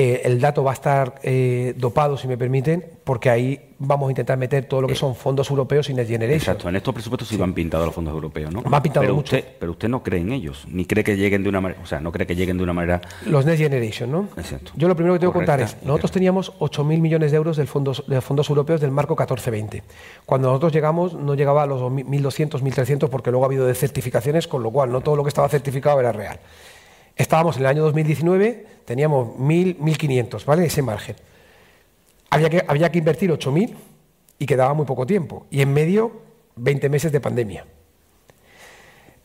[SPEAKER 4] eh, el dato va a estar eh, dopado, si me permiten, porque ahí vamos a intentar meter todo lo que eh, son fondos europeos y Next Generation.
[SPEAKER 5] Exacto, en estos presupuestos sí, van pintados los fondos europeos, ¿no?
[SPEAKER 4] Van pintados
[SPEAKER 5] pero
[SPEAKER 4] mucho.
[SPEAKER 5] Usted, pero usted no cree en ellos, ni cree que lleguen de una manera, o sea, no cree que lleguen de una manera...
[SPEAKER 4] Los Next Generation, ¿no?
[SPEAKER 5] Exacto.
[SPEAKER 4] Yo lo primero que tengo que contar es, nosotros teníamos 8.000 millones de euros del fondos, de fondos europeos del marco 14-20. Cuando nosotros llegamos no llegaba a los 1.200, 1.300 porque luego ha habido de certificaciones, con lo cual no todo lo que estaba certificado era real. Estábamos en el año 2019, teníamos 1.000, 1.500, ¿vale? Ese margen. Había que, había que invertir 8.000 y quedaba muy poco tiempo. Y en medio, 20 meses de pandemia.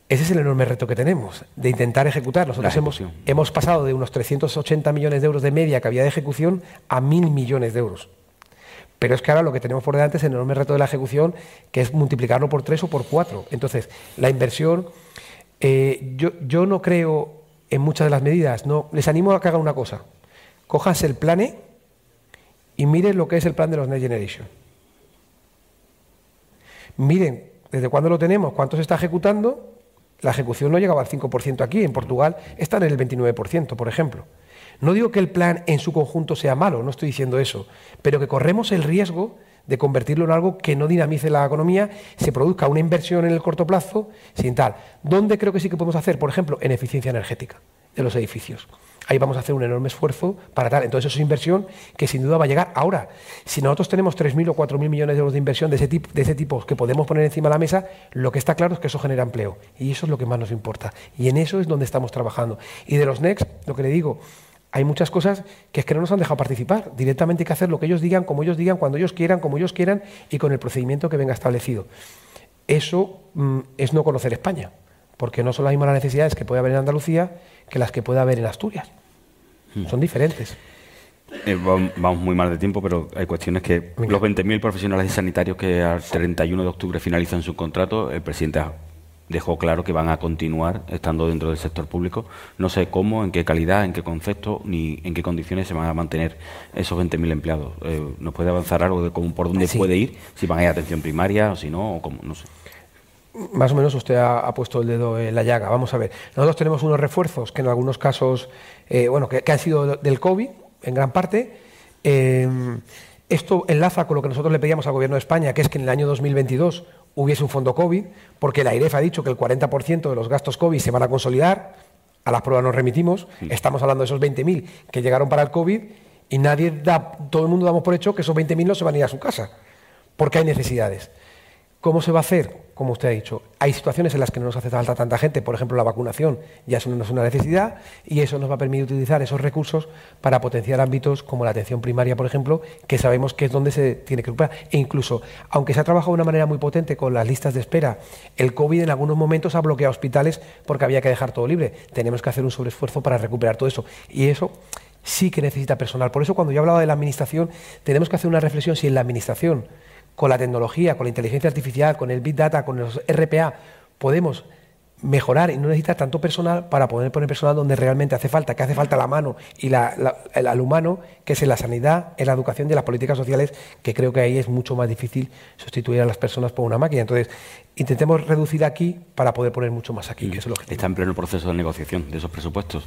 [SPEAKER 4] Ese es el enorme reto que tenemos, de intentar ejecutar. Nosotros hemos, hemos, pasado de unos 380 millones de euros de media que había de ejecución a 1.000 millones de euros. Pero es que ahora lo que tenemos por delante es el enorme reto de la ejecución, que es multiplicarlo por tres o por cuatro. Entonces, la inversión, eh, yo, yo no creo en muchas de las medidas. No, les animo a que hagan una cosa. Cojas el plan e y miren lo que es el plan de los Next Generation. Miren desde cuándo lo tenemos, cuánto se está ejecutando. La ejecución no llegaba al 5% aquí, en Portugal está en el 29%, por ejemplo. No digo que el plan en su conjunto sea malo, no estoy diciendo eso, pero que corremos el riesgo de convertirlo en algo que no dinamice la economía, se produzca una inversión en el corto plazo sin tal. ¿Dónde creo que sí que podemos hacer? Por ejemplo, en eficiencia energética de los edificios. Ahí vamos a hacer un enorme esfuerzo para tal. Entonces, eso es inversión que sin duda va a llegar. Ahora, si nosotros tenemos 3.000 o 4.000 millones de euros de inversión de ese, tipo, de ese tipo que podemos poner encima de la mesa, lo que está claro es que eso genera empleo. Y eso es lo que más nos importa. Y en eso es donde estamos trabajando. Y de los NEXT, lo que le digo, hay muchas cosas que es que no nos han dejado participar. Directamente hay que hacer lo que ellos digan, como ellos digan, cuando ellos quieran, como ellos quieran y con el procedimiento que venga establecido. eso mm, es no conocer España, porque no son las mismas las necesidades que puede haber en Andalucía que las que puede haber en Asturias.
[SPEAKER 5] Hmm.
[SPEAKER 4] Son diferentes.
[SPEAKER 5] Eh, vam- vamos muy mal de tiempo, pero hay cuestiones que
[SPEAKER 4] Venga.
[SPEAKER 5] los 20.000 profesionales sanitarios que al 31 de octubre finalizan su contrato, el presidente ha- dejó claro que van a continuar estando dentro del sector público. No sé cómo, en qué calidad, en qué concepto, ni en qué condiciones se van a mantener esos 20.000 empleados. Eh, ¿Nos puede avanzar algo de cómo, por dónde
[SPEAKER 4] Sí.
[SPEAKER 5] puede ir? Si van a ir a atención primaria o si no, o cómo, no sé.
[SPEAKER 4] Más o menos usted ha, ha puesto el dedo en la llaga. Vamos a ver. Nosotros tenemos unos refuerzos que en algunos casos, eh, bueno, que, que han sido del COVID, en gran parte. Eh, esto enlaza con lo que nosotros le pedíamos al Gobierno de España, que es que en el año 2022 hubiese un fondo COVID, porque la AIREF ha dicho que el 40% de los gastos COVID se van a consolidar. A las pruebas nos remitimos. Estamos hablando de esos 20.000 que llegaron para el COVID y nadie da, todo el mundo damos por hecho que esos 20.000 no se van a ir a su casa, porque hay necesidades. ¿Cómo se va a hacer? Como usted ha dicho, hay situaciones en las que no nos hace falta tanta gente, por ejemplo la vacunación ya no es una necesidad y eso nos va a permitir utilizar esos recursos para potenciar ámbitos como la atención primaria, por ejemplo, que sabemos que es donde se tiene que recuperar. E incluso, aunque se ha trabajado de una manera muy potente con las listas de espera, el COVID en algunos momentos ha bloqueado hospitales porque había que dejar todo libre. Tenemos que hacer un sobreesfuerzo para recuperar todo eso. Y eso sí que necesita personal. Por eso cuando yo hablaba de la administración, tenemos que hacer una reflexión si en la administración con la tecnología, con la inteligencia artificial, con el Big Data, con los RPA, podemos mejorar y no necesitar tanto personal para poder poner personal donde realmente hace falta, que hace falta la mano y la- el, al humano, que es en la sanidad, en la educación y en las políticas sociales, que creo que ahí es mucho más difícil sustituir a las personas por una máquina. Entonces, intentemos reducir aquí para poder poner mucho más aquí, que eso es lo que
[SPEAKER 5] Está en pleno proceso de negociación de esos presupuestos.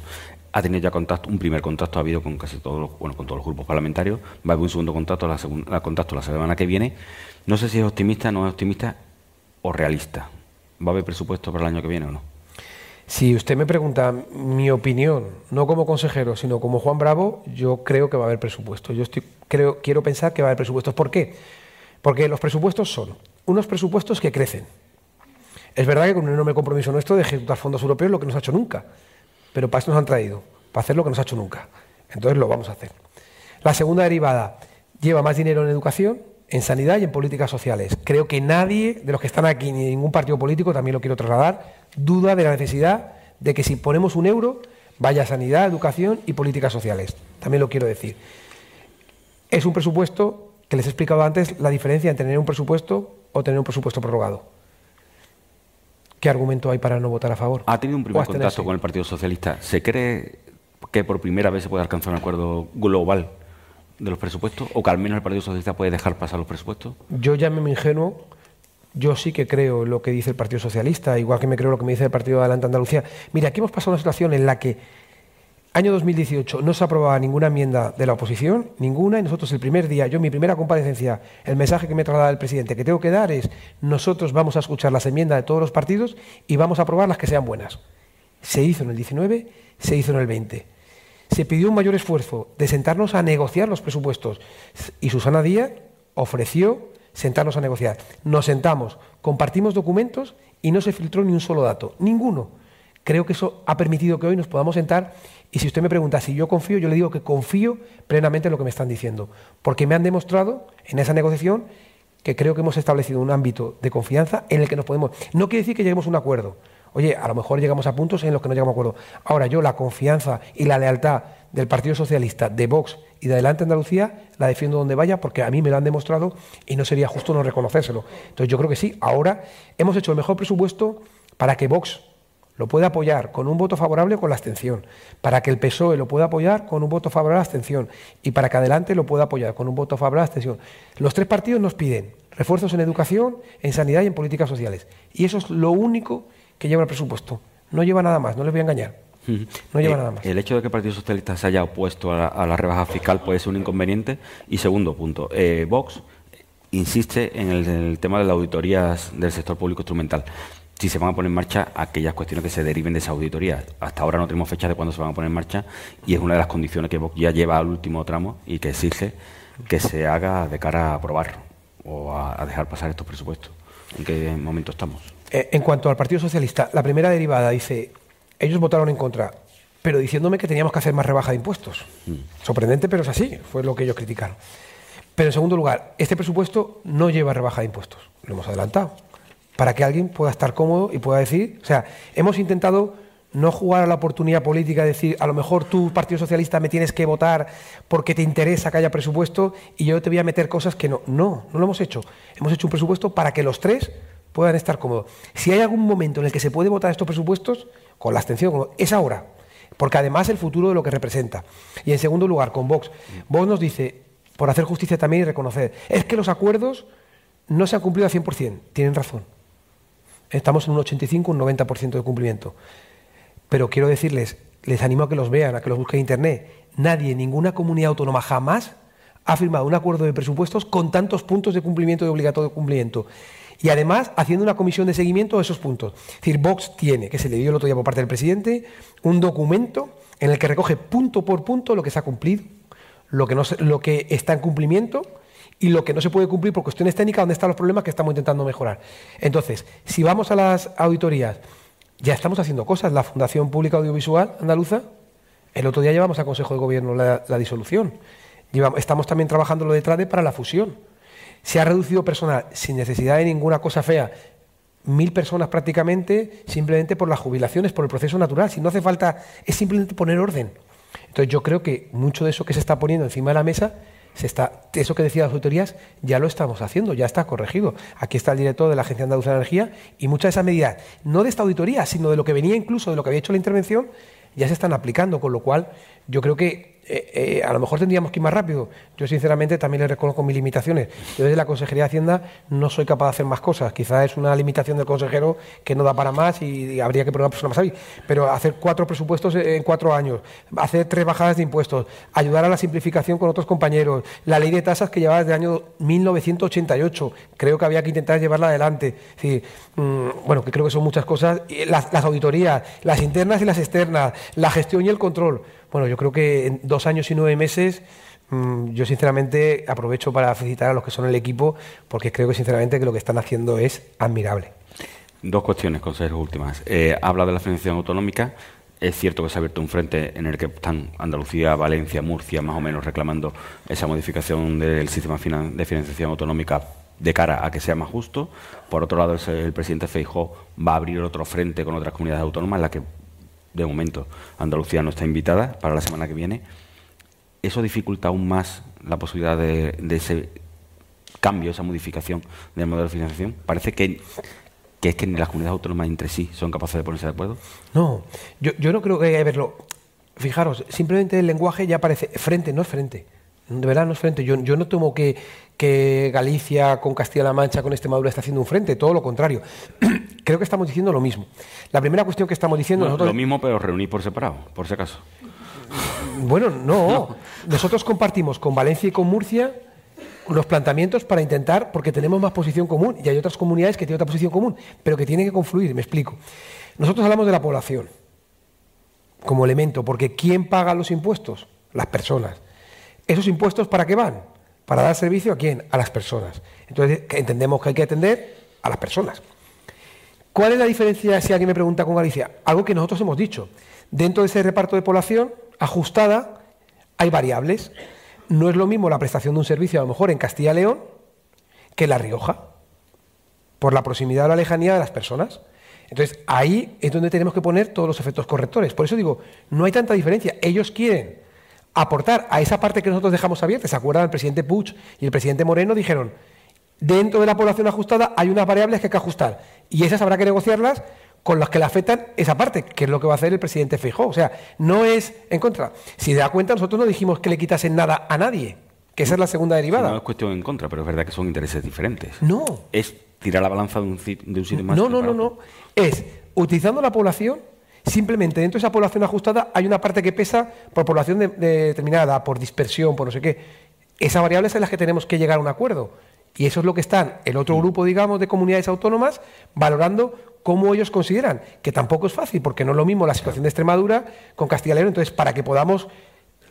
[SPEAKER 5] Ha tenido ya contacto, un primer contacto ha habido con casi todos los, bueno, con todos los grupos parlamentarios. Va a haber un segundo contacto la, segun- la contacto la semana que viene. No sé si es optimista, no es optimista o realista. ¿Va a haber presupuesto para el año que viene o no?
[SPEAKER 4] Si usted me pregunta mi opinión, no como consejero, sino como Juan Bravo, yo creo que va a haber presupuesto. Yo estoy, creo, quiero pensar que va a haber presupuestos. ¿Por qué? Porque los presupuestos son unos presupuestos que crecen. Es verdad que con un enorme compromiso nuestro de ejecutar fondos europeos, lo que no se ha hecho nunca. Pero para eso nos han traído, para hacer lo que no se ha hecho nunca. Entonces lo vamos a hacer. La segunda derivada lleva más dinero en educación, en sanidad y en políticas sociales. Creo que nadie de los que están aquí, ni ningún partido político, también lo quiero trasladar, duda de la necesidad de que si ponemos un euro, vaya a sanidad, educación y políticas sociales. También lo quiero decir. Es un presupuesto que les he explicado antes la diferencia entre tener un presupuesto o tener un presupuesto prorrogado. ¿Qué argumento hay para no votar a favor?
[SPEAKER 5] Ha tenido un primer contacto con el Partido Socialista. ¿Se cree que por primera vez se puede alcanzar un acuerdo global de los presupuestos? ¿O que al menos el Partido Socialista puede dejar pasar los presupuestos?
[SPEAKER 4] Yo llámeme ingenuo, yo sí que creo en lo que dice el Partido Socialista, igual que me creo lo que me dice el Partido de Adelante Andalucía. Mira, aquí hemos pasado una situación en la que año 2018 no se aprobaba ninguna enmienda de la oposición, ninguna, y nosotros el primer día, yo mi primera comparecencia, el mensaje que me traslada el presidente que tengo que dar es, nosotros vamos a escuchar las enmiendas de todos los partidos y vamos a aprobar las que sean buenas. Se hizo en el 19, se hizo en el 20. Se pidió un mayor esfuerzo de sentarnos a negociar los presupuestos y Susana Díaz ofreció sentarnos a negociar. Nos sentamos, compartimos documentos y no se filtró ni un solo dato, ninguno. Creo que eso ha permitido que hoy nos podamos sentar y si usted me pregunta si yo confío, yo le digo que confío plenamente en lo que me están diciendo, porque me han demostrado en esa negociación que creo que hemos establecido un ámbito de confianza en el que nos podemos... No quiere decir que lleguemos a un acuerdo. Oye, a lo mejor llegamos a puntos en los que no llegamos a acuerdo. Ahora yo la confianza y la lealtad del Partido Socialista, de Vox y de Adelante Andalucía la defiendo donde vaya porque a mí me lo han demostrado y no sería justo no reconocérselo. Entonces yo creo que sí, ahora hemos hecho el mejor presupuesto para que Vox lo pueda apoyar con un voto favorable o con la abstención, para que el PSOE lo pueda apoyar con un voto favorable a la abstención y para que Adelante lo pueda apoyar con un voto favorable a la abstención. Los tres partidos nos piden refuerzos en educación, en sanidad y en políticas sociales. Y eso es lo único que lleva el presupuesto. No lleva nada más, no les voy a engañar. No lleva
[SPEAKER 5] Eh,
[SPEAKER 4] nada más.
[SPEAKER 5] El hecho de que el Partido Socialista se haya opuesto a la, a la rebaja fiscal puede ser un inconveniente. Y segundo punto, eh, Vox insiste en el, en el tema de las auditorías del sector público instrumental. Si se van a poner en marcha aquellas cuestiones que se deriven de esa auditoría. Hasta ahora no tenemos fecha de cuándo se van a poner en marcha y es una de las condiciones que ya lleva al último tramo y que exige que se haga de cara a aprobar o a, a dejar pasar estos presupuestos. ¿En qué momento estamos?
[SPEAKER 4] Eh, en cuanto al Partido Socialista, la primera derivada dice, ellos votaron en contra, pero diciéndome que teníamos que hacer más rebaja de impuestos. Sorprendente, pero es así, fue lo que ellos criticaron. Pero en segundo lugar, este presupuesto no lleva rebaja de impuestos, lo hemos adelantado. Para que alguien pueda estar cómodo y pueda decir, o sea, hemos intentado no jugar a la oportunidad política, decir, a lo mejor tú, Partido Socialista, me tienes que votar porque te interesa que haya presupuesto y yo te voy a meter cosas que no. No, no lo hemos hecho. Hemos hecho un presupuesto para que los tres puedan estar cómodos. Si hay algún momento en el que se puede votar estos presupuestos, con la abstención, es ahora. Porque además el futuro de lo que representa. Y en segundo lugar, con Vox. Vox nos dice, por hacer justicia también y reconocer, es que los acuerdos no se han cumplido al 100%. Tienen razón. Estamos en un 85, un 90% de cumplimiento. Pero quiero decirles, les animo a que los vean, a que los busquen en Internet. Nadie, ninguna comunidad autónoma jamás ha firmado un acuerdo de presupuestos con tantos puntos de cumplimiento y obligatorio cumplimiento. Y además haciendo una comisión de seguimiento de esos puntos. Es decir, Vox tiene, que se le dio el otro día por parte del presidente, un documento en el que recoge punto por punto lo que se ha cumplido, lo que está en cumplimiento y lo que no se puede cumplir por cuestiones técnicas, dónde están los problemas que estamos intentando mejorar. Entonces, si vamos a las auditorías, ya estamos haciendo cosas. La Fundación Pública Audiovisual Andaluza, el otro día llevamos al Consejo de Gobierno la, disolución. estamos también trabajando lo de TRADE para la fusión. Se ha reducido personal sin necesidad de ninguna cosa fea. Mil personas prácticamente, simplemente por las jubilaciones, por el proceso natural. Si no hace falta, es simplemente poner orden. Entonces yo creo que mucho de eso que se está poniendo encima de la mesa está, eso que decía las autoridades, ya lo estamos haciendo, ya está corregido. Aquí está el director de la Agencia Andaluza de Energía y muchas de esas medidas, no de esta auditoría, sino de lo que venía incluso de lo que había hecho la intervención, ya se están aplicando, con lo cual yo creo que eh, eh, a lo mejor tendríamos que ir más rápido. Yo, sinceramente, también le reconozco mis limitaciones. Yo, desde la Consejería de Hacienda, no soy capaz de hacer más cosas. Quizás es una limitación del consejero que no da para más y, habría que poner una persona más ahí. Pero hacer cuatro presupuestos en cuatro años, hacer tres bajadas de impuestos, ayudar a la simplificación con otros compañeros, la ley de tasas que llevaba desde el año 1988, creo que había que intentar llevarla adelante. Mm, bueno, que creo que son muchas cosas. Las, las auditorías, las internas y las externas, la gestión y el control. Bueno, yo creo que en dos años y nueve meses, mm, yo sinceramente aprovecho para felicitar a los que son el equipo, porque creo que sinceramente que lo que están haciendo es admirable.
[SPEAKER 5] Dos cuestiones, consejeros últimas. Eh, habla de la financiación autonómica. Es cierto que se ha abierto un frente en el que están Andalucía, Valencia, Murcia, más o menos reclamando esa modificación del sistema de financiación autonómica de cara a que sea más justo. Por otro lado, el presidente Feijó va a abrir otro frente con otras comunidades autónomas en la que de momento Andalucía no está invitada para la semana que viene, eso dificulta aún más la posibilidad de, ese cambio, esa modificación del modelo de financiación. Parece que, es que ni las comunidades autónomas entre sí son capaces de ponerse de acuerdo.
[SPEAKER 4] No, yo, yo no creo que haya que verlo. Fijaros, simplemente el lenguaje ya parece frente, no es frente. De verdad no es frente. Yo, yo no tomo que, que Galicia con Castilla-La Mancha, con Extremadura está haciendo un frente, todo lo contrario. [clears throat] Creo que estamos diciendo lo mismo. La primera cuestión que estamos diciendo nosotros...
[SPEAKER 5] Lo mismo, pero reunir por separado, por si acaso.
[SPEAKER 4] Bueno, [laughs] no. Nosotros compartimos con Valencia y con Murcia los planteamientos para intentar, porque tenemos más posición común, y hay otras comunidades que tienen otra posición común, pero que tienen que confluir, me explico. Nosotros hablamos de la población como elemento, porque ¿quién paga los impuestos? Las personas. ¿Esos impuestos para qué van? ¿Para dar servicio a quién? A las personas. Entonces entendemos que hay que atender a las personas. ¿Cuál es la diferencia si alguien me pregunta con Galicia? Algo que nosotros hemos dicho. Dentro de ese reparto de población ajustada hay variables. No es lo mismo la prestación de un servicio a lo mejor en Castilla y León que en La Rioja, por la proximidad o la lejanía de las personas. Entonces ahí es donde tenemos que poner todos los efectos correctores. Por eso digo, no hay tanta diferencia. Ellos quieren aportar a esa parte que nosotros dejamos abierta. ¿Se acuerdan? El presidente Puig y el presidente Moreno dijeron, dentro de la población ajustada hay unas variables que hay que ajustar y esas habrá que negociarlas con las que le afectan esa parte, que es lo que va a hacer el presidente Feijóo. O sea, no es en contra. Si se da cuenta, nosotros no dijimos que le quitasen nada a nadie, que esa es la segunda derivada.
[SPEAKER 5] no es cuestión en contra, pero es verdad que son intereses diferentes.
[SPEAKER 4] No.
[SPEAKER 5] Es tirar la balanza de un, de un sitio más.
[SPEAKER 4] No, no, no, no. Es utilizando la población Simplemente dentro de esa población ajustada hay una parte que pesa por población determinada, por dispersión, por no sé qué. Esas variables en las que tenemos que llegar a un acuerdo. Y eso es lo que están el otro mm. grupo, digamos, de comunidades autónomas valorando cómo ellos consideran, que tampoco es fácil, porque no es lo mismo la situación de Extremadura con Castilla y León. Entonces, para que podamos,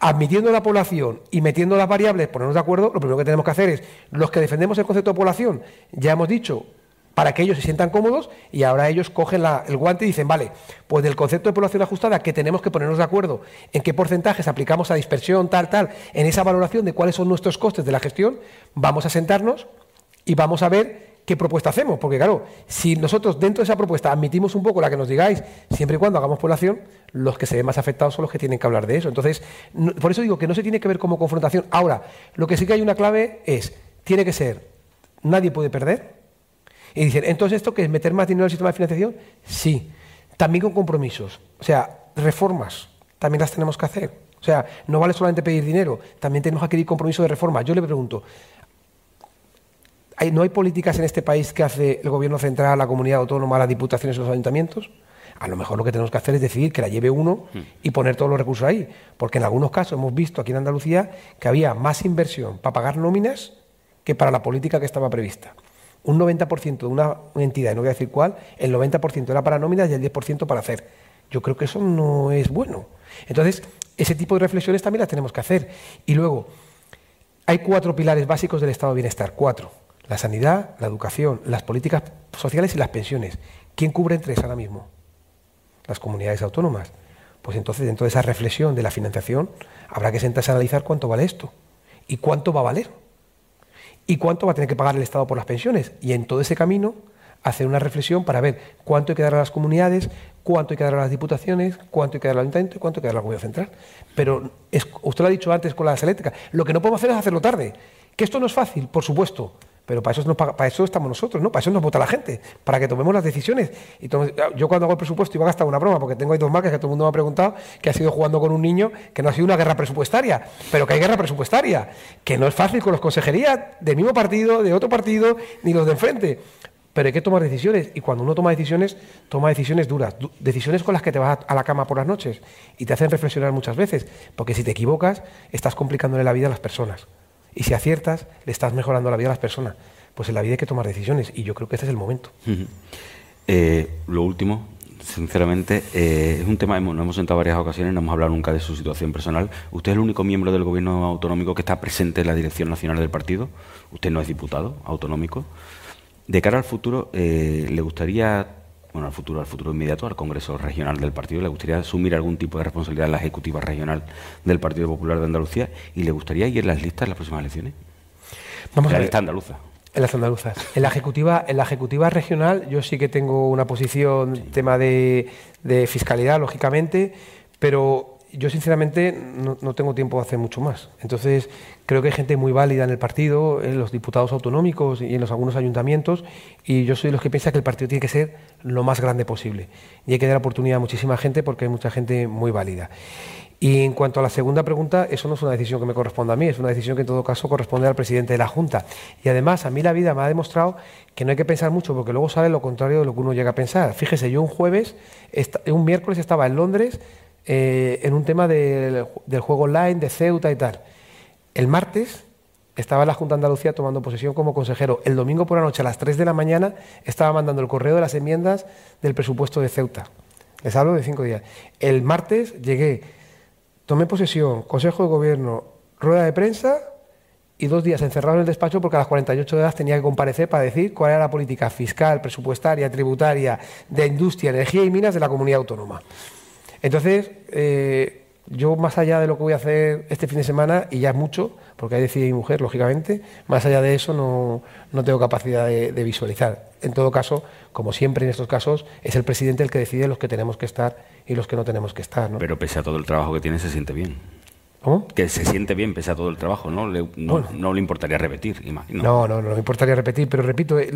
[SPEAKER 4] admitiendo la población y metiendo las variables, ponernos de acuerdo, lo primero que tenemos que hacer es, los que defendemos el concepto de población, ya hemos dicho, para que ellos se sientan cómodos y ahora ellos cogen el guante y dicen, vale, pues del concepto de población ajustada que tenemos que ponernos de acuerdo en qué porcentajes aplicamos a dispersión, tal, tal, en esa valoración de cuáles son nuestros costes de la gestión, vamos a sentarnos y vamos a ver qué propuesta hacemos, porque claro, si nosotros dentro de esa propuesta admitimos un poco la que nos digáis, siempre y cuando hagamos población, los que se ven más afectados son los que tienen que hablar de eso. Entonces, por eso digo que no se tiene que ver como confrontación. Ahora, lo que sí que hay una clave es, tiene que ser, nadie puede perder. Y dicen, entonces esto que es meter más dinero el sistema de financiación, sí, también con compromisos. O sea, reformas, también las tenemos que hacer. O sea, no vale solamente pedir dinero, también tenemos que adquirir compromiso de reforma. Yo le pregunto, ¿no hay políticas en este país que hace el gobierno central, la comunidad autónoma, las diputaciones y los ayuntamientos? A lo mejor lo que tenemos que hacer es decidir que la lleve uno y poner todos los recursos ahí. Porque en algunos casos hemos visto aquí en Andalucía que había más inversión para pagar nóminas que para la política que estaba prevista. Un 90% de una, entidad, no voy a decir cuál, el 90% era para nóminas y el 10% para hacer. Yo creo que eso no es bueno. Entonces, ese tipo de reflexiones también las tenemos que hacer. Y luego, hay cuatro pilares básicos del estado de bienestar, cuatro. La sanidad, la educación, las políticas sociales y las pensiones. ¿Quién cubre tres ahora mismo? Las comunidades autónomas. Pues entonces, dentro de esa reflexión de la financiación, habrá que sentarse a analizar cuánto vale esto y cuánto va a valer y cuánto va a tener que pagar el Estado por las pensiones. Y en todo ese camino, hacer una reflexión para ver cuánto hay que dar a las comunidades, cuánto hay que dar a las diputaciones, cuánto hay que dar al ayuntamiento y cuánto hay que dar a la comunidad central. Pero usted lo ha dicho antes con las eléctricas, lo que no podemos hacer es hacerlo tarde. Que esto no es fácil, por supuesto, pero para eso, para eso estamos nosotros, ¿no? Para eso nos vota la gente, para que tomemos las decisiones. Y yo cuando hago el presupuesto iba a gastar una broma, porque tengo ahí dos marcas que todo el mundo me ha preguntado, que ha sido jugando con un niño, que no ha sido una guerra presupuestaria, pero que hay guerra presupuestaria, que no es fácil con los consejerías del mismo partido, de otro partido, ni los de enfrente. Pero hay que tomar decisiones, y cuando uno toma decisiones, toma decisiones duras, decisiones con las que te vas a la cama por las noches y te hacen reflexionar muchas veces, porque si te equivocas, estás complicándole la vida a las personas. Y si aciertas, le estás mejorando la vida a las personas. Pues en la vida hay que tomar decisiones y yo creo que este es el momento.
[SPEAKER 5] Eh, lo último, sinceramente, eh, es un tema, nos hemos sentado varias ocasiones, no hemos hablado nunca de su situación personal. Usted es el único miembro del gobierno autonómico que está presente en la dirección nacional del partido. Usted no es diputado autonómico. De cara al futuro, eh, ¿le gustaría bueno, al futuro, al futuro inmediato, al Congreso Regional del Partido, le gustaría asumir algún tipo de responsabilidad en la Ejecutiva Regional del Partido Popular de Andalucía y le gustaría ir en las listas en las próximas elecciones.
[SPEAKER 4] Vamos
[SPEAKER 5] la
[SPEAKER 4] a
[SPEAKER 5] lista andaluza.
[SPEAKER 4] En las andaluzas. En la ejecutiva, en la ejecutiva regional, yo sí que tengo una posición, tema de, de fiscalidad, lógicamente, pero yo sinceramente no, tengo tiempo de hacer mucho más. Entonces creo que hay gente muy válida en el partido, en los diputados autonómicos y en los algunos ayuntamientos, y yo soy de los que piensa que el partido tiene que ser lo más grande posible. Y hay que dar oportunidad a muchísima gente porque hay mucha gente muy válida. Y en cuanto a la segunda pregunta, eso no es una decisión que me corresponda a mí, es una decisión que en todo caso corresponde al presidente de la Junta. Y además, a mí la vida me ha demostrado que no hay que pensar mucho porque luego sale lo contrario de lo que uno llega a pensar. Fíjese, yo un jueves, un miércoles estaba en Londres eh, en un tema del juego online, de Ceuta y tal. El martes estaba en la Junta de Andalucía tomando posesión como consejero. El domingo por la noche, a las 3 de la mañana, estaba mandando el correo de las enmiendas del presupuesto de Ceuta. Les hablo de cinco días. El martes llegué, tomé posesión, Consejo de Gobierno, rueda de prensa y dos días encerrado en el despacho porque a las 48 horas tenía que comparecer para decir cuál era la política fiscal, presupuestaria, tributaria, de industria, energía y minas de la comunidad autónoma. Entonces, eh, yo más allá de lo que voy a hacer este fin de semana, y ya es mucho, porque hay decidido mi mujer, lógicamente, más allá de eso no, no tengo capacidad de, visualizar. En todo caso, como siempre en estos casos, es el presidente el que decide los que tenemos que estar y los que no tenemos que estar.
[SPEAKER 5] Pero pese a todo el trabajo que tiene, se siente bien. Que se siente bien pese a todo el trabajo, ¿no? Le, no, le importaría repetir, imagino.
[SPEAKER 4] No, no, no le importaría repetir, pero repito, eh,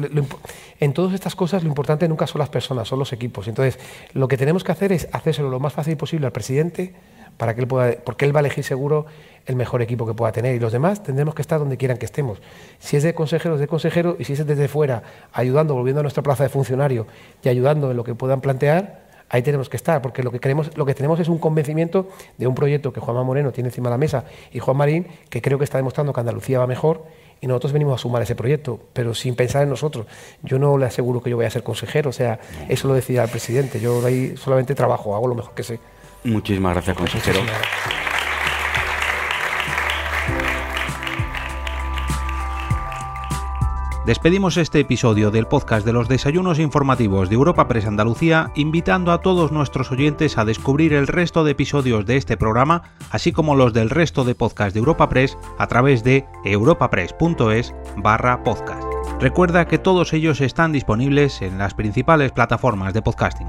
[SPEAKER 4] en todas estas cosas lo importante nunca son las personas, son los equipos. Entonces, lo que tenemos que hacer es hacérselo lo más fácil posible al presidente, para que él pueda, porque él va a elegir seguro el mejor equipo que pueda tener. Y los demás tendremos que estar donde quieran que estemos. Si es de consejero, es de consejero, y si es desde fuera, ayudando, volviendo a nuestra plaza de funcionario y ayudando en lo que puedan plantear, ahí tenemos que estar, porque lo que, queremos, lo que tenemos es un convencimiento de un proyecto que Juanma Moreno tiene encima de la mesa y Juan Marín, que creo que está demostrando que Andalucía va mejor y nosotros venimos a sumar ese proyecto, pero sin pensar en nosotros. Yo no le aseguro que yo vaya a ser consejero, o sea, eso lo decía el presidente. Yo ahí solamente trabajo, hago lo mejor que sé.
[SPEAKER 5] Muchísimas gracias, consejero.
[SPEAKER 2] Despedimos este episodio del podcast de los desayunos informativos de Europa Press Andalucía, invitando a todos nuestros oyentes a descubrir el resto de episodios de este programa, así como los del resto de podcasts de Europa Press a través de europapress.es barra podcast. Recuerda que todos ellos están disponibles en las principales plataformas de podcasting.